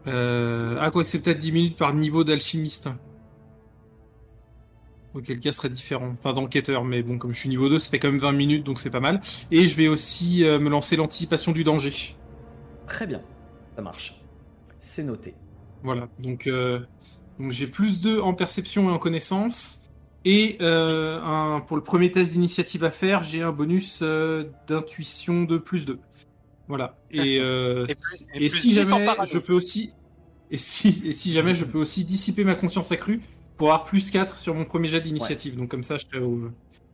Euh... Ah, quoi que c'est peut-être 10 minutes par niveau d'alchimiste. Auquel cas, ce serait différent. Enfin, d'enquêteur, mais bon, comme je suis niveau 2, ça fait quand même 20 minutes, donc c'est pas mal. Et je vais aussi euh, me lancer l'anticipation du danger. Très bien, ça marche. C'est noté. Voilà, donc, euh, donc j'ai plus 2 en perception et en connaissance. Et euh, un, pour le premier test d'initiative à faire, j'ai un bonus euh, d'intuition de plus 2. Voilà. Et, euh, Et plus- et et plus si 6 en jamais je peux aussi. Et si, et si jamais je peux aussi dissiper ma conscience accrue pour avoir plus 4 sur mon premier jet d'initiative. Donc comme ça, je serai au,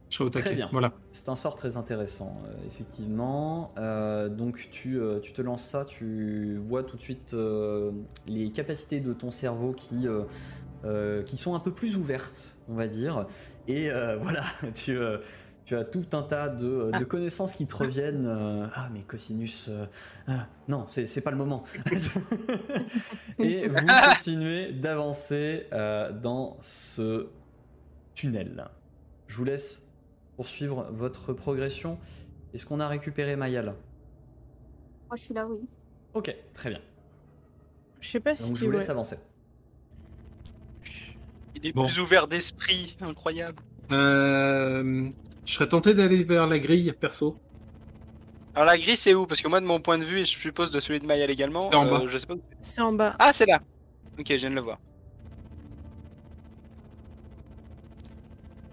je serai au Très taquet. bien. Voilà. C'est un sort très intéressant, euh, effectivement. Euh, donc tu, euh, tu te lances ça, tu vois tout de suite les capacités de ton cerveau qui, qui sont un peu plus ouvertes, on va dire. Et <laughs> voilà, tu, tu as tout un tas de, de connaissances qui te reviennent. euh, ah mais cosinus, euh, ah, non, c'est c'est pas le moment. <laughs> Et vous <laughs> continuez d'avancer euh, dans ce tunnel. Je vous laisse poursuivre votre progression. Est-ce qu'on a récupéré Mayal Moi, je suis là, oui. Ok, très bien. Je sais pas si. Donc je vous laisse ouais. avancer. Il est Bon. plus ouvert d'esprit, incroyable. Euh, je serais tenté d'aller vers la grille, perso. Alors la grille c'est où? Parce que moi de mon point de vue, et je suppose de celui de Mayal également, C'est en bas. je sais pas où c'est. C'est en bas. Ah c'est là Ok, je viens de le voir.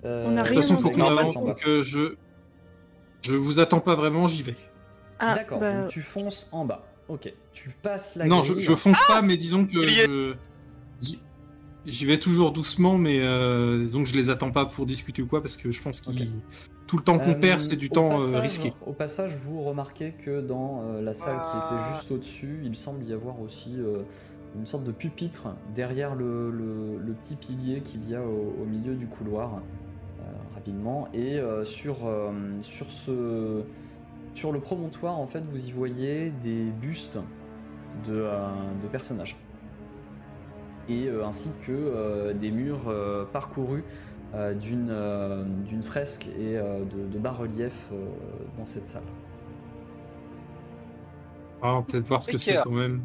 Euh, On a De toute façon, faut qu'on avance, donc euh, je. Je vous attends pas vraiment, j'y vais. Ah, D'accord, bah, donc tu fonces en bas. Ok, tu passes la non, je, grille. je fonce pas, mais disons que je. J'y- vais toujours doucement, mais euh, disons que je les attends pas pour discuter ou quoi, parce que je pense que tout le temps qu'on Euh, perd, c'est du temps euh, risqué. Au passage, vous remarquez que dans euh, la salle qui Ah. était juste au-dessus, il semble y avoir aussi euh, une sorte de pupitre derrière le, le- le petit pilier qu'il y a au, au milieu du couloir, euh, rapidement. Et euh, sur, euh, sur, ce, sur le promontoire, en fait, vous y voyez des bustes de, euh, de personnages. Et euh, ainsi que euh, des murs euh, parcourus euh, d'une euh, fresque et euh, de, de bas-reliefs euh, dans cette salle. Ah, on va peut-être voir ce que c'est quand même.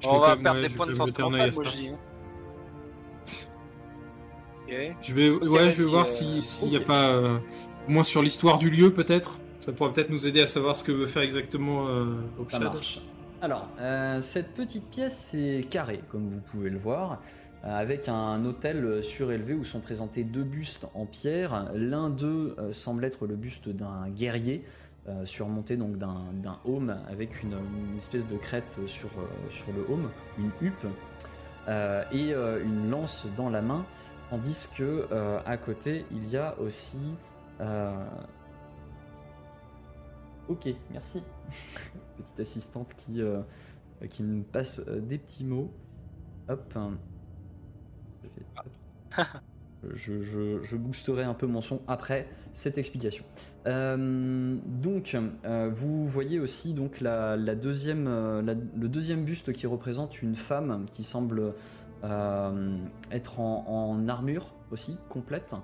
Je On vais va quand même- perdre ouais, des points de santé mentale, moi je dis. hein. <laughs> Je vais, ouais, je vais voir euh, si- s'il n'y a pas, euh, au moins sur l'histoire du lieu peut-être. Ça pourrait peut-être nous aider à savoir ce que veut faire exactement euh, Ça marche. Alors, euh, cette petite pièce est carrée, comme vous pouvez le voir, euh, avec un hôtel surélevé où sont présentés deux bustes en pierre. L'un d'eux euh, semble être le buste d'un guerrier, surmonté donc d'un haume avec une, espèce de crête sur, le haume, une huppe, et une lance dans la main, tandis que à côté il y a aussi. Ok, merci. <laughs> Petite assistante qui, euh, qui me passe euh, des petits mots. Hop. Je fais-. <laughs> Je, je- je boosterai un peu mon son après cette explication. Euh, donc, euh, vous voyez aussi donc la, la deuxième, euh, la- le deuxième buste qui représente une femme qui semble euh, être en, en armure aussi complète.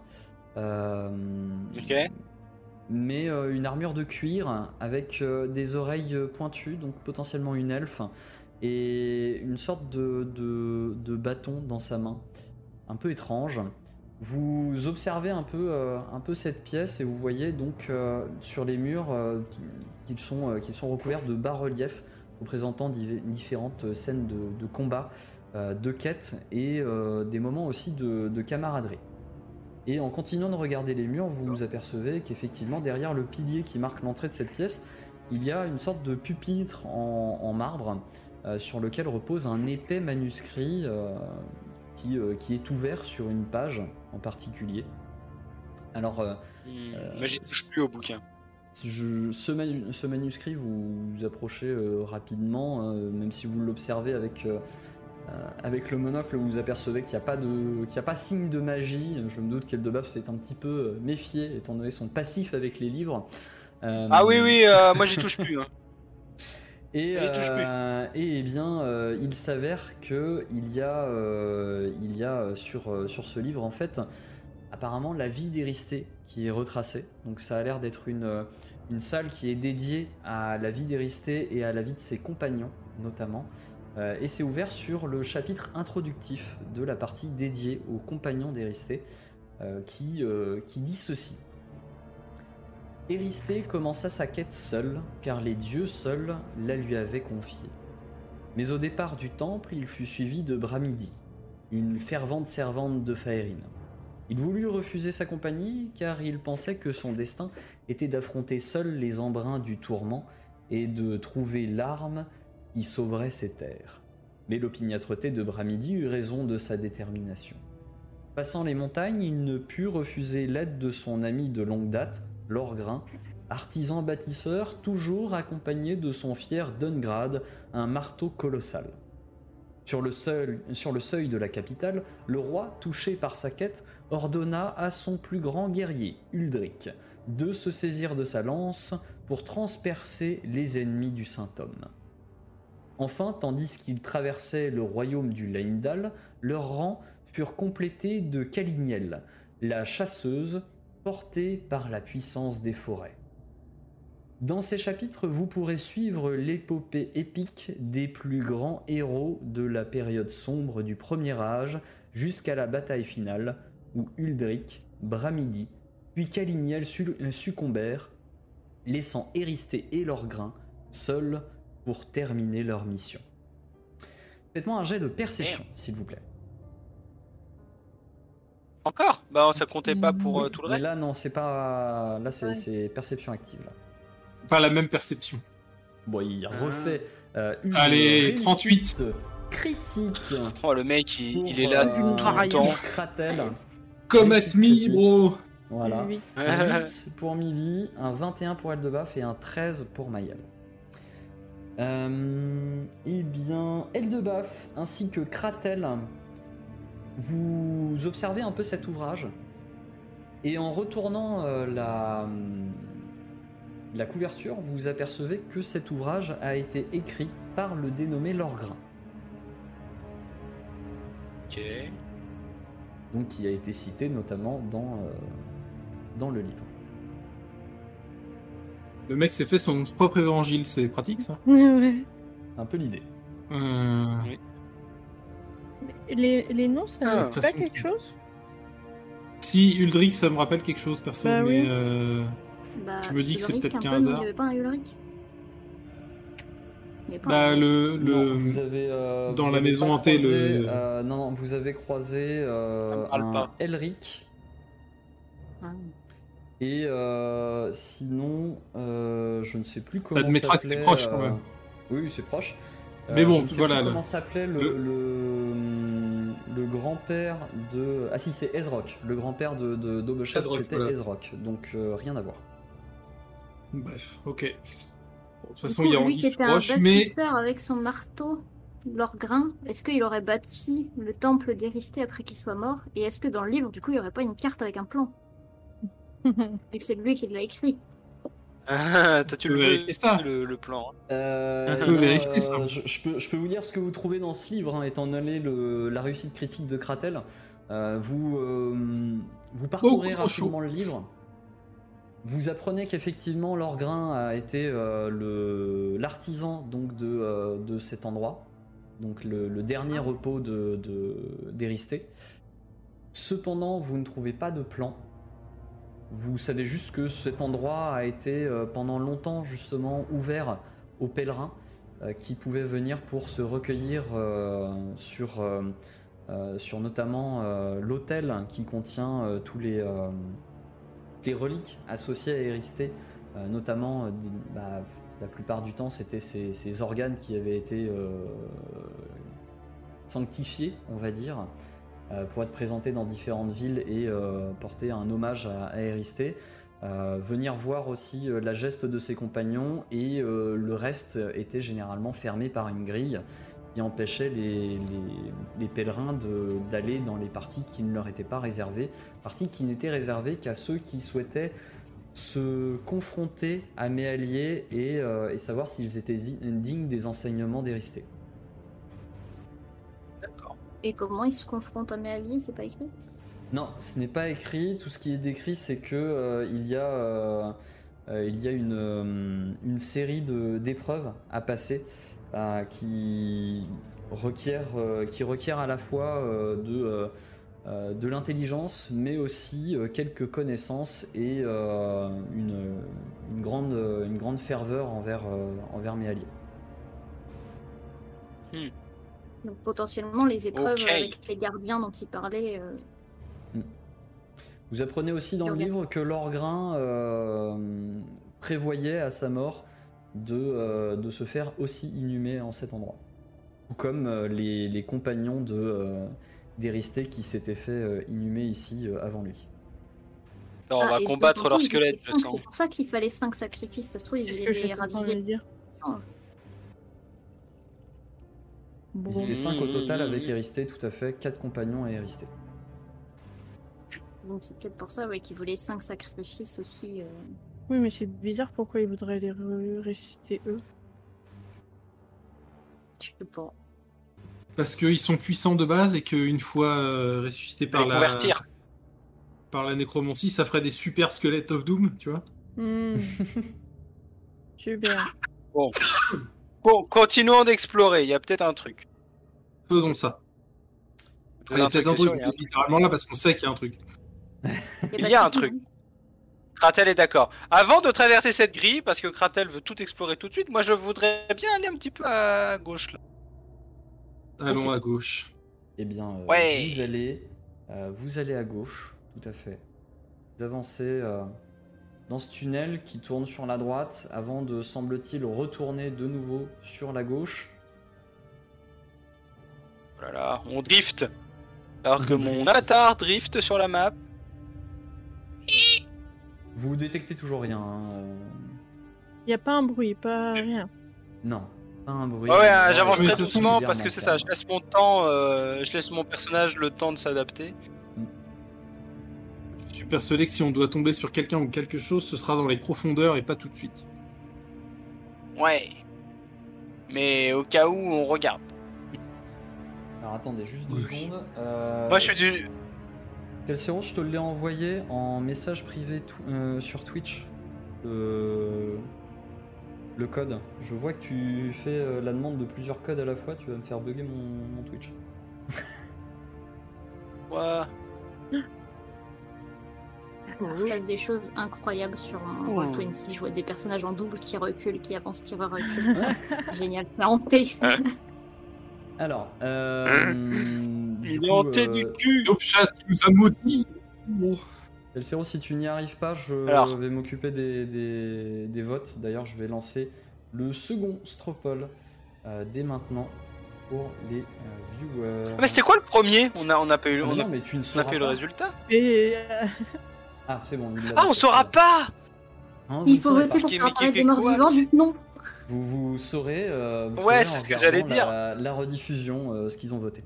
Euh, Ok. Mais euh, une armure de cuir avec euh, des oreilles euh, pointues, donc potentiellement une elfe, et une sorte de, bâton dans sa main, un peu étrange. Vous observez un peu, cette pièce et vous voyez donc sur les murs qui- qu'ils sont, recouverts de bas-reliefs représentant différentes scènes de, de combat, de quêtes et des moments aussi de camaraderie. Et en continuant de regarder les murs, vous vous apercevez qu'effectivement, derrière le pilier qui marque l'entrée de cette pièce, il y a une sorte de pupitre en, en marbre euh, sur lequel repose un épais manuscrit euh, qui, euh, qui est ouvert sur une page en particulier. Alors, Hmm, Moi, j'y touche plus au bouquin. je- ce, manu- ce manuscrit, vous vous approchez rapidement, même si vous l'observez avec, avec le monocle, vous apercevez qu'il n'y a, pas de- qu'il y a pas signe de magie. Je me doute qu'Eldebaf s'est un petit peu euh, méfié, étant donné son passif avec les livres. Euh, Ah oui, oui, euh, moi j'y touche plus. hein. <laughs> Et, euh, eh bien, euh, il s'avère que il y a, euh, il y a euh, sur, euh, sur ce livre en fait, apparemment la vie d'Éristée qui est retracée. Donc ça a l'air d'être une, euh, une salle qui est dédiée à la vie d'Éristée et à la vie de ses compagnons notamment. Euh, et c'est ouvert sur le chapitre introductif de la partie dédiée aux compagnons d'Éristée euh, qui, euh, qui dit ceci. Éristée commença sa quête seul, car les dieux seuls la lui avaient confiée. Mais au départ du temple, il fut suivi de Bramidi, une fervente servante de Faerine. Il voulut refuser sa compagnie, car il pensait que son destin était d'affronter seul les embruns du tourment et de trouver l'arme qui sauverait ses terres. Mais l'opiniâtreté de Bramidi eut raison de sa détermination. Passant les montagnes, il ne put refuser l'aide de son ami de longue date, Lorgrin, artisan bâtisseur, toujours accompagné de son fier Dungrad, un marteau colossal. Sur le, seul- sur le seuil de la capitale, le roi, touché par sa quête, ordonna à son plus grand guerrier, Uldric, de se saisir de sa lance pour transpercer les ennemis du saint homme. Enfin, tandis qu'ils traversaient le royaume du Leindal, leurs rangs furent complétés de Kaliniel, la chasseuse portée par la puissance des forêts. Dans ces chapitres, vous pourrez suivre l'épopée épique des plus grands héros de la période sombre du Premier Âge jusqu'à la bataille finale où Uldric, Bramidi, puis Kaliniel su- succombèrent, laissant Éristée et Lorgrin seuls pour terminer leur mission. Faites-moi un jet de perception, s'il vous plaît. Encore? Bah ça comptait pas pour euh, tout le Mais reste. là, non, c'est pas. Là, c'est Ouais. c'est perception active. Là. Pas la même perception. Bon, il Ah. refait euh, une Allez, réussite 38. critique. <laughs> Oh le mec il, est là euh, tout le temps. Kratel. Come at me, bro. Voilà. Oui. Un 8 pour Mibi, un 21 pour Eldebaf et un 13 pour Mayel. Euh, eh bien, Eldebaf ainsi que Kratel, vous observez un peu cet ouvrage et en retournant euh, la, la couverture, vous apercevez que cet ouvrage a été écrit par le dénommé Lorgrin, Ok. donc qui a été cité notamment dans, euh, dans le livre. Le mec s'est fait son propre évangile, c'est pratique ça. Ouais. Un peu l'idée. Euh, Les, les noms, ça Ah, pas façon, quelque chose Si Uldric, ça me rappelle quelque chose, perso, Bah mais oui. euh, Bah, Je me dis que c'est peut-être un qu'un hasard. Il n'y avait pas un pas bah, un- le, le... Non, vous avez, euh, dans vous la avez maison hantée, croisé, le- euh, non, non, vous avez croisé euh, un. Elric. Et euh, sinon, euh, je ne sais plus comment. Admettra que c'est proche, quand même. Oui, oui, c'est proche. Euh, Mais bon, je ne sais voilà, plus le- comment s'appelait le, le- le, le grand-père de. Ah si, c'est Ezrock. Le grand-père de, de c'était voilà. Ezrock. Donc euh, rien à voir. Bref, ok. Bon, de toute façon, il y a lui Anguille était un mais avec son marteau, leur grain, est-ce qu'il aurait bâti le temple d'Éristé après qu'il soit mort? Et est-ce que dans le livre, du coup, il n'y aurait pas une carte avec un plan? Vu que c'est lui qui l'a écrit. Ah, Toi, tu peux le vérifier ça. le, le plan. Euh, vérifier ça. Je, je peux, je peux vous dire ce que vous trouvez dans ce livre, hein, étant donné le- la réussite critique de Kratel. Euh, vous, euh, vous parcourez chaud. rapidement le livre. Vous apprenez qu'effectivement Lorgrin a été euh, le- l'artisan donc de, euh, de cet endroit, donc le, le dernier repos de de- d'Éristé. Cependant, vous ne trouvez pas de plan. Vous savez juste que cet endroit a été euh, pendant longtemps justement ouvert aux pèlerins euh, qui pouvaient venir pour se recueillir euh, sur, sur notamment l'autel qui contient tous les, les reliques associées à Éristé, notamment bah, la plupart du temps c'était ces, organes qui avaient été sanctifiés, on va dire, pour être présentés dans différentes villes et euh, porter un hommage à, à. Euh, venir voir aussi euh, la geste de ses compagnons et euh, le reste était généralement fermé par une grille qui empêchait les, pèlerins d'aller dans les parties qui ne leur étaient pas réservées, parties qui n'étaient réservées qu'à ceux qui souhaitaient se confronter à mes alliés et, euh, savoir s'ils étaient dignes des enseignements d'Éristé. Et comment il se confronte à mes alliés C'est pas écrit? Non, ce n'est pas écrit. Tout ce qui est décrit, c'est que euh, il y a, euh, euh, il y a une, euh, une série de- d'épreuves à passer euh, qui requiert, euh, qui requiert à la fois euh, de, de l'intelligence, mais aussi euh, quelques connaissances et euh, une, une grande, une grande ferveur envers, euh, envers mes alliés. Donc potentiellement les épreuves avec les gardiens dont il parlait. euh, Vous apprenez aussi dans le livre que Lorgrin euh, prévoyait à sa mort de, euh, de se faire aussi inhumer en cet endroit. Tout comme euh, les, les compagnons de euh, d'Éristé qui s'étaient fait euh, inhumer ici euh, avant lui. On ah, va combattre pourtant, leur ils étaient squelette, je sens. C'est pour ça qu'il fallait 5 sacrifices. Ça se trouve, ils C'est ce que voulaient les raviver. Dire. Ils Bon. étaient 5 au total avec Mmh. Éristé, tout à fait, 4 compagnons à Éristé. Donc c'est peut-être pour ça ouais, qu'ils voulaient 5 sacrifices aussi. euh. Oui, mais c'est bizarre pourquoi ils voudraient les re- ressusciter eux. Je sais pas. parce qu'ils sont puissants de base et qu'une fois euh, ressuscités par les la, convertir. par la nécromancie, ça ferait des super squelettes of Doom, tu vois. Hmm. <laughs> Super. Bon, <coughs> continuons d'explorer. Il y a peut-être un truc. Faisons ça. Ah, il y a peut-être un truc, truc. littéralement là, parce qu'on sait qu'il y a un truc. Il y a un truc. Kratel est d'accord. Avant de traverser cette grille, parce que Kratel veut tout explorer tout de suite, moi je voudrais bien aller un petit peu à gauche là. Allons à gauche. Eh bien, euh, Ouais. vous, allez, euh, vous allez à gauche, tout à fait. Vous avancez euh, dans ce tunnel qui tourne sur la droite avant de, semble-t-il, retourner de nouveau sur la gauche. Oh là là, on drift. Alors que On mon avatar drift sur la map. Vous détectez toujours rien. hein, Il n'y a pas un bruit, pas rien. Non, pas un bruit. Ouais, ouais, Non, j'avance très doucement parce que c'est ça. Je laisse mon temps, euh, je laisse mon personnage le temps de s'adapter. Persuadé que si on doit tomber sur quelqu'un ou quelque chose, ce sera dans les profondeurs et pas tout de suite. Ouais. Mais au cas où, on regarde. Alors attendez, juste deux Oui. secondes. Euh, Moi, je suis du. Calcéron, je te l'ai envoyé en message privé euh, sur Twitch. Le... le code. Je vois que tu fais euh, la demande de plusieurs codes à la fois. Tu vas me faire bugger mon, mon Twitch. Quoi? <laughs> Il se passe des choses incroyables sur un Roll20. Je vois des personnages en double qui reculent, qui avancent, qui reculent. <laughs> Génial, c'est hanté. <laughs> Alors, euh, Il est hanté euh, du cul. Top chat qui nous a maudit. Bon. Elcero, si tu n'y arrives pas, je Alors. vais m'occuper des, des- des votes. D'ailleurs, je vais lancer le second Stropole euh, dès maintenant pour les euh, viewers. Ah, Mais c'était quoi le premier? On a, on a pas eu, on a, non, mais tu ne on a sauras pas eu le résultat. Et euh, <laughs> Ah, c'est bon. il Ah, on saura pas Hein, Il faut voter pour faire apparaître des morts quoi vivants, dites non. Vous, vous saurez, euh, vous Ouais, saurez c'est ce que j'allais dire. La, la rediffusion, euh, ce qu'ils ont voté.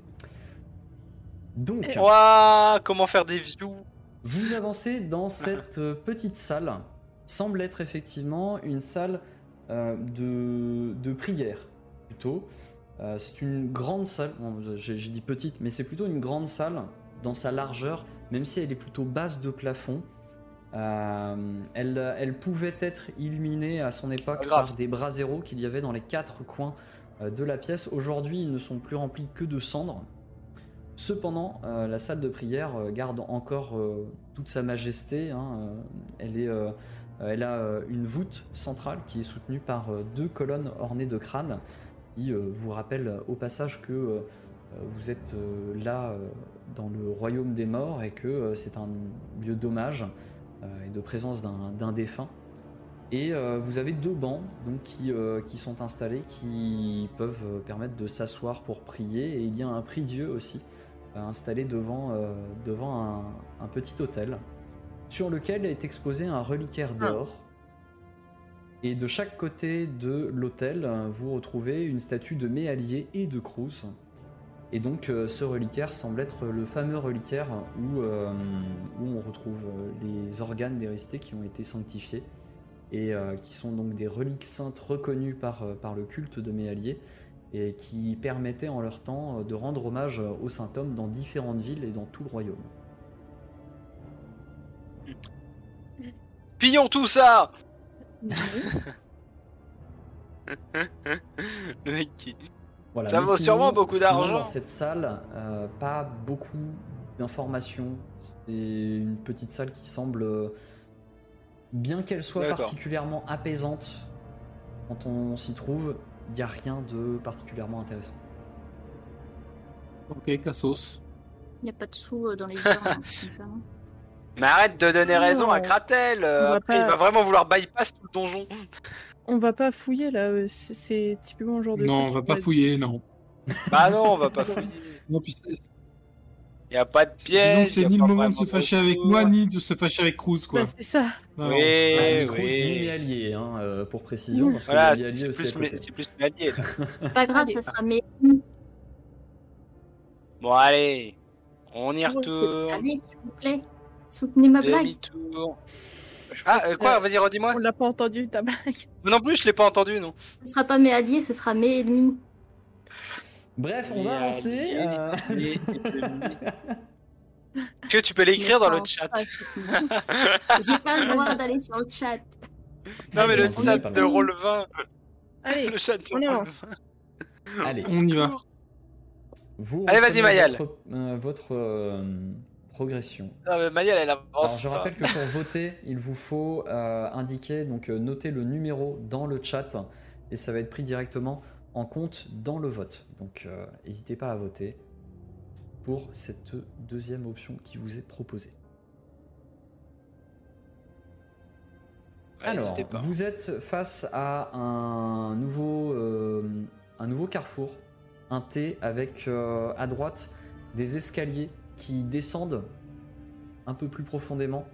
Donc, Ouah, comment faire des views Vous avancez dans cette euh, petite salle, qui semble être effectivement une salle euh, de, de prière, plutôt. Euh, c'est une grande salle, bon, j'ai dit petite, mais c'est plutôt une grande salle dans sa largeur, même si elle est plutôt basse de plafond. Euh, elle, elle pouvait être illuminée à son époque par des braseros qu'il y avait dans les quatre coins euh, de la pièce. Aujourd'hui, ils ne sont plus remplis que de cendres. Cependant, euh, la salle de prière garde encore euh, toute sa majesté. hein, elle, est, elle a une voûte centrale qui est soutenue par deux colonnes ornées de crânes, qui vous rappellent au passage que vous êtes là dans le royaume des morts et que euh, c'est un lieu d'hommage euh, et de présence d'un défunt. Et euh, vous avez deux bancs donc, qui, qui sont installés, qui peuvent permettre de s'asseoir pour prier. Et il y a un prie-dieu aussi installé devant, devant un, un petit hôtel sur lequel est exposé un reliquaire d'or. Et de chaque côté de l'hôtel, vous retrouvez une statue de Méallier et de Cruz. Et donc euh, ce reliquaire semble être le fameux reliquaire où, euh, où on retrouve euh, les organes des restés qui ont été sanctifiés et euh, qui sont donc des reliques saintes reconnues par, par le culte de Méallier et qui permettaient en leur temps de rendre hommage euh, au saint homme dans différentes villes et dans tout le royaume. Pillons tout ça. <laughs> Le mec qui. Voilà, Ça mais vaut sûrement beaucoup sinon, d'argent. Dans cette salle, euh, pas beaucoup d'informations. C'est une petite salle qui semble, euh, bien qu'elle soit D'accord. particulièrement apaisante quand on s'y trouve, il n'y a rien de particulièrement intéressant. Ok, Cassos. Il n'y a pas de sous euh, dans les urnes, comme ça, non Mais arrête de donner raison à Kratel euh, il va vraiment vouloir bypass tout le donjon. On va pas fouiller là, euh, c'est- typiquement le genre de Non, truc on va pas fouiller, non. Bah non, on va pas <laughs> fouiller. Non, puis Y a pas de piège. disons que c'est ni le pas moment de se fâcher avec moi, ni de se fâcher avec Cruz, quoi. Bah, c'est ça. Non, non, Oui. pas- Cruz, oui. ni Méallier, hein, euh, pour précision, Mmh. parce que Voilà, c'est aussi plus, c'est là. C'est <laughs> pas grave, ça sera mes. Bon, allez. On y retourne. Allez, s'il vous plaît, soutenez ma blague. Demi-tour. Ah, euh, quoi Vas-y, redis-moi. On l'a pas entendu ta blague. Non plus, je l'ai pas entendu, non. Ce sera pas mes alliés, ce sera mes ennemis. Bref, on va avancer. Euh, que tu peux l'écrire dans le chat? J'ai pas le droit d'aller sur le chat. Non, mais le chat de loin. roll 20. Allez, Le chat de on avance. Allez, On y va. vous Allez, vas-y, Mayal. Votre, euh, votre, euh, progression. Non, mais Mayel, elle Alors, avance. je pas. rappelle que pour voter, il vous faut euh, indiquer, donc euh, noter le numéro dans le chat et ça va être pris directement en compte dans le vote. Donc, euh, n'hésitez pas à voter pour cette deuxième option qui vous est proposée. Ouais, Alors, pas. vous êtes face à un nouveau, un nouveau carrefour, un T avec à droite des escaliers qui descendent un peu plus profondément.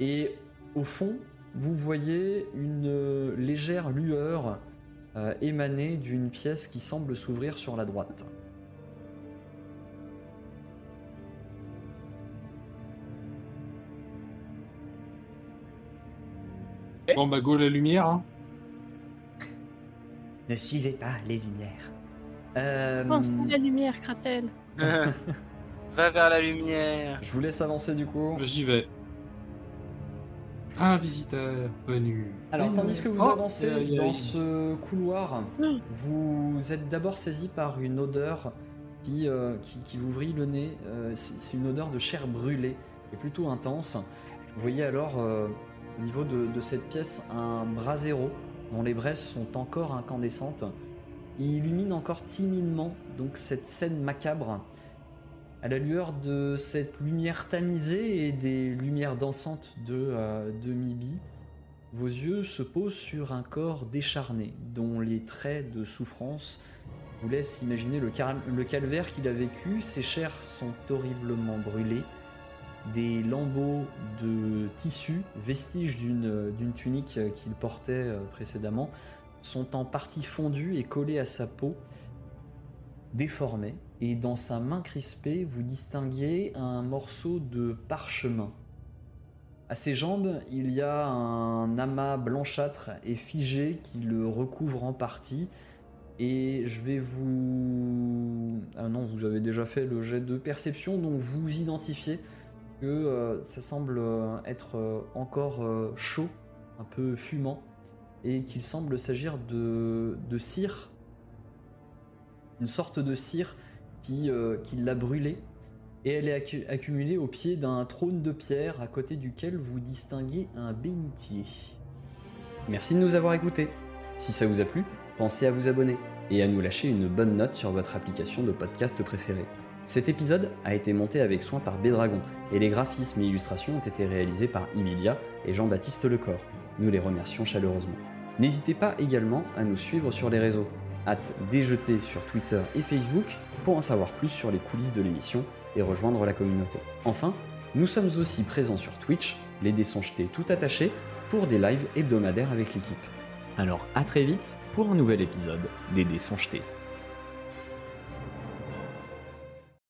Et au fond, vous voyez une euh, légère lueur euh, émanée d'une pièce qui semble s'ouvrir sur la droite. Bon, bah, go la lumière. Hein. Ne suivez pas les lumières. Euh, pense à la lumière, Kratel? <laughs> Va vers la lumière. je vous laisse avancer du coup. J'y vais. Un visiteur venu. Alors, tandis que vous oh, avancez dans ce couloir, vous êtes d'abord saisi par une odeur qui, euh, qui, qui vous vrille le nez. Euh, c'est une odeur de chair brûlée, qui est plutôt intense. Vous voyez alors euh, au niveau de, de cette pièce un brasero dont les braises sont encore incandescentes. Il illumine encore timidement donc cette scène macabre à la lueur de cette lumière tamisée et des lumières dansantes de, euh, Mibi. Vos yeux se posent sur un corps décharné dont les traits de souffrance vous laissent imaginer le, calvaire qu'il a vécu. Ses chairs sont horriblement brûlées. Des lambeaux de tissu, vestiges d'une d'une tunique qu'il portait euh, précédemment, sont en partie fondus et collés à sa peau, déformés. Et dans sa main crispée, vous distinguez un morceau de parchemin. À ses jambes, il y a un amas blanchâtre et figé qui le recouvre en partie. Et je vais vous... Ah non, vous avez déjà fait le jet de perception, donc vous identifiez que euh, ça semble euh, être euh, encore chaud, un peu fumant, et qu'il semble s'agir de, de cire, une sorte de cire qui, euh, l'a brûlé, et elle est accu- accumulée au pied d'un trône de pierre à côté duquel vous distinguez un bénitier. Merci de nous avoir écoutés. Si ça vous a plu, pensez à vous abonner et à nous lâcher une bonne note sur votre application de podcast préférée. Cet épisode a été monté avec soin par Bédragon et les graphismes et illustrations ont été réalisés par Emilia et Jean-Baptiste Lecor. Nous les remercions chaleureusement. N'hésitez pas également à nous suivre sur les réseaux. Hâte déjeter sur Twitter et Facebook pour en savoir plus sur les coulisses de l'émission et rejoindre la communauté. Enfin, nous sommes aussi présents sur Twitch, les dés tout attachés, pour des lives hebdomadaires avec l'équipe. Alors à très vite pour un nouvel épisode des dés.